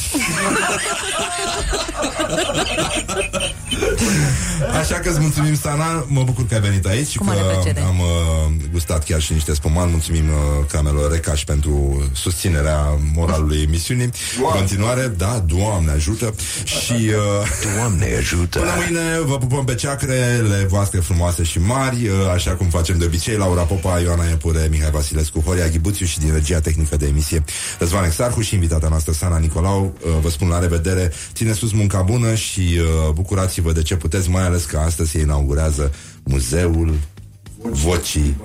Așa că îți mulțumim, Sana. Mă bucur că ai venit aici Cu că mare plăcere. Am uh, gustat chiar și niște spuman Mulțumim uh, camelor Recaș pentru susținerea moralului emisiunii. În continuare, da, Doamne ajută. Și uh, Doamne ajută. Până mâine vă pupăm pe ceacrele voastre frumoase și mari, uh, așa cum facem de obicei, Laura Popa, Ioana Iepure, Mihai Vasilescu, Horia Ghibuțiu și din regia tehnică de emisie Răzvan Exarhu și invitata noastră Sana Nicolau. Uh, Vă spun la revedere, ține sus munca bună și uh, bucurați-vă vă de ce puteți, mai ales că astăzi se inaugurează Muzeul Vocii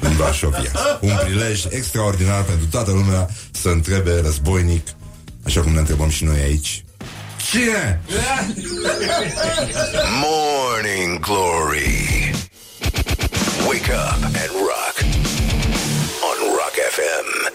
în Varsovia. Un prilej extraordinar pentru toată lumea să întrebe războinic, așa cum ne întrebăm și noi aici, Cine? Morning Glory Wake up and rock On Rock FM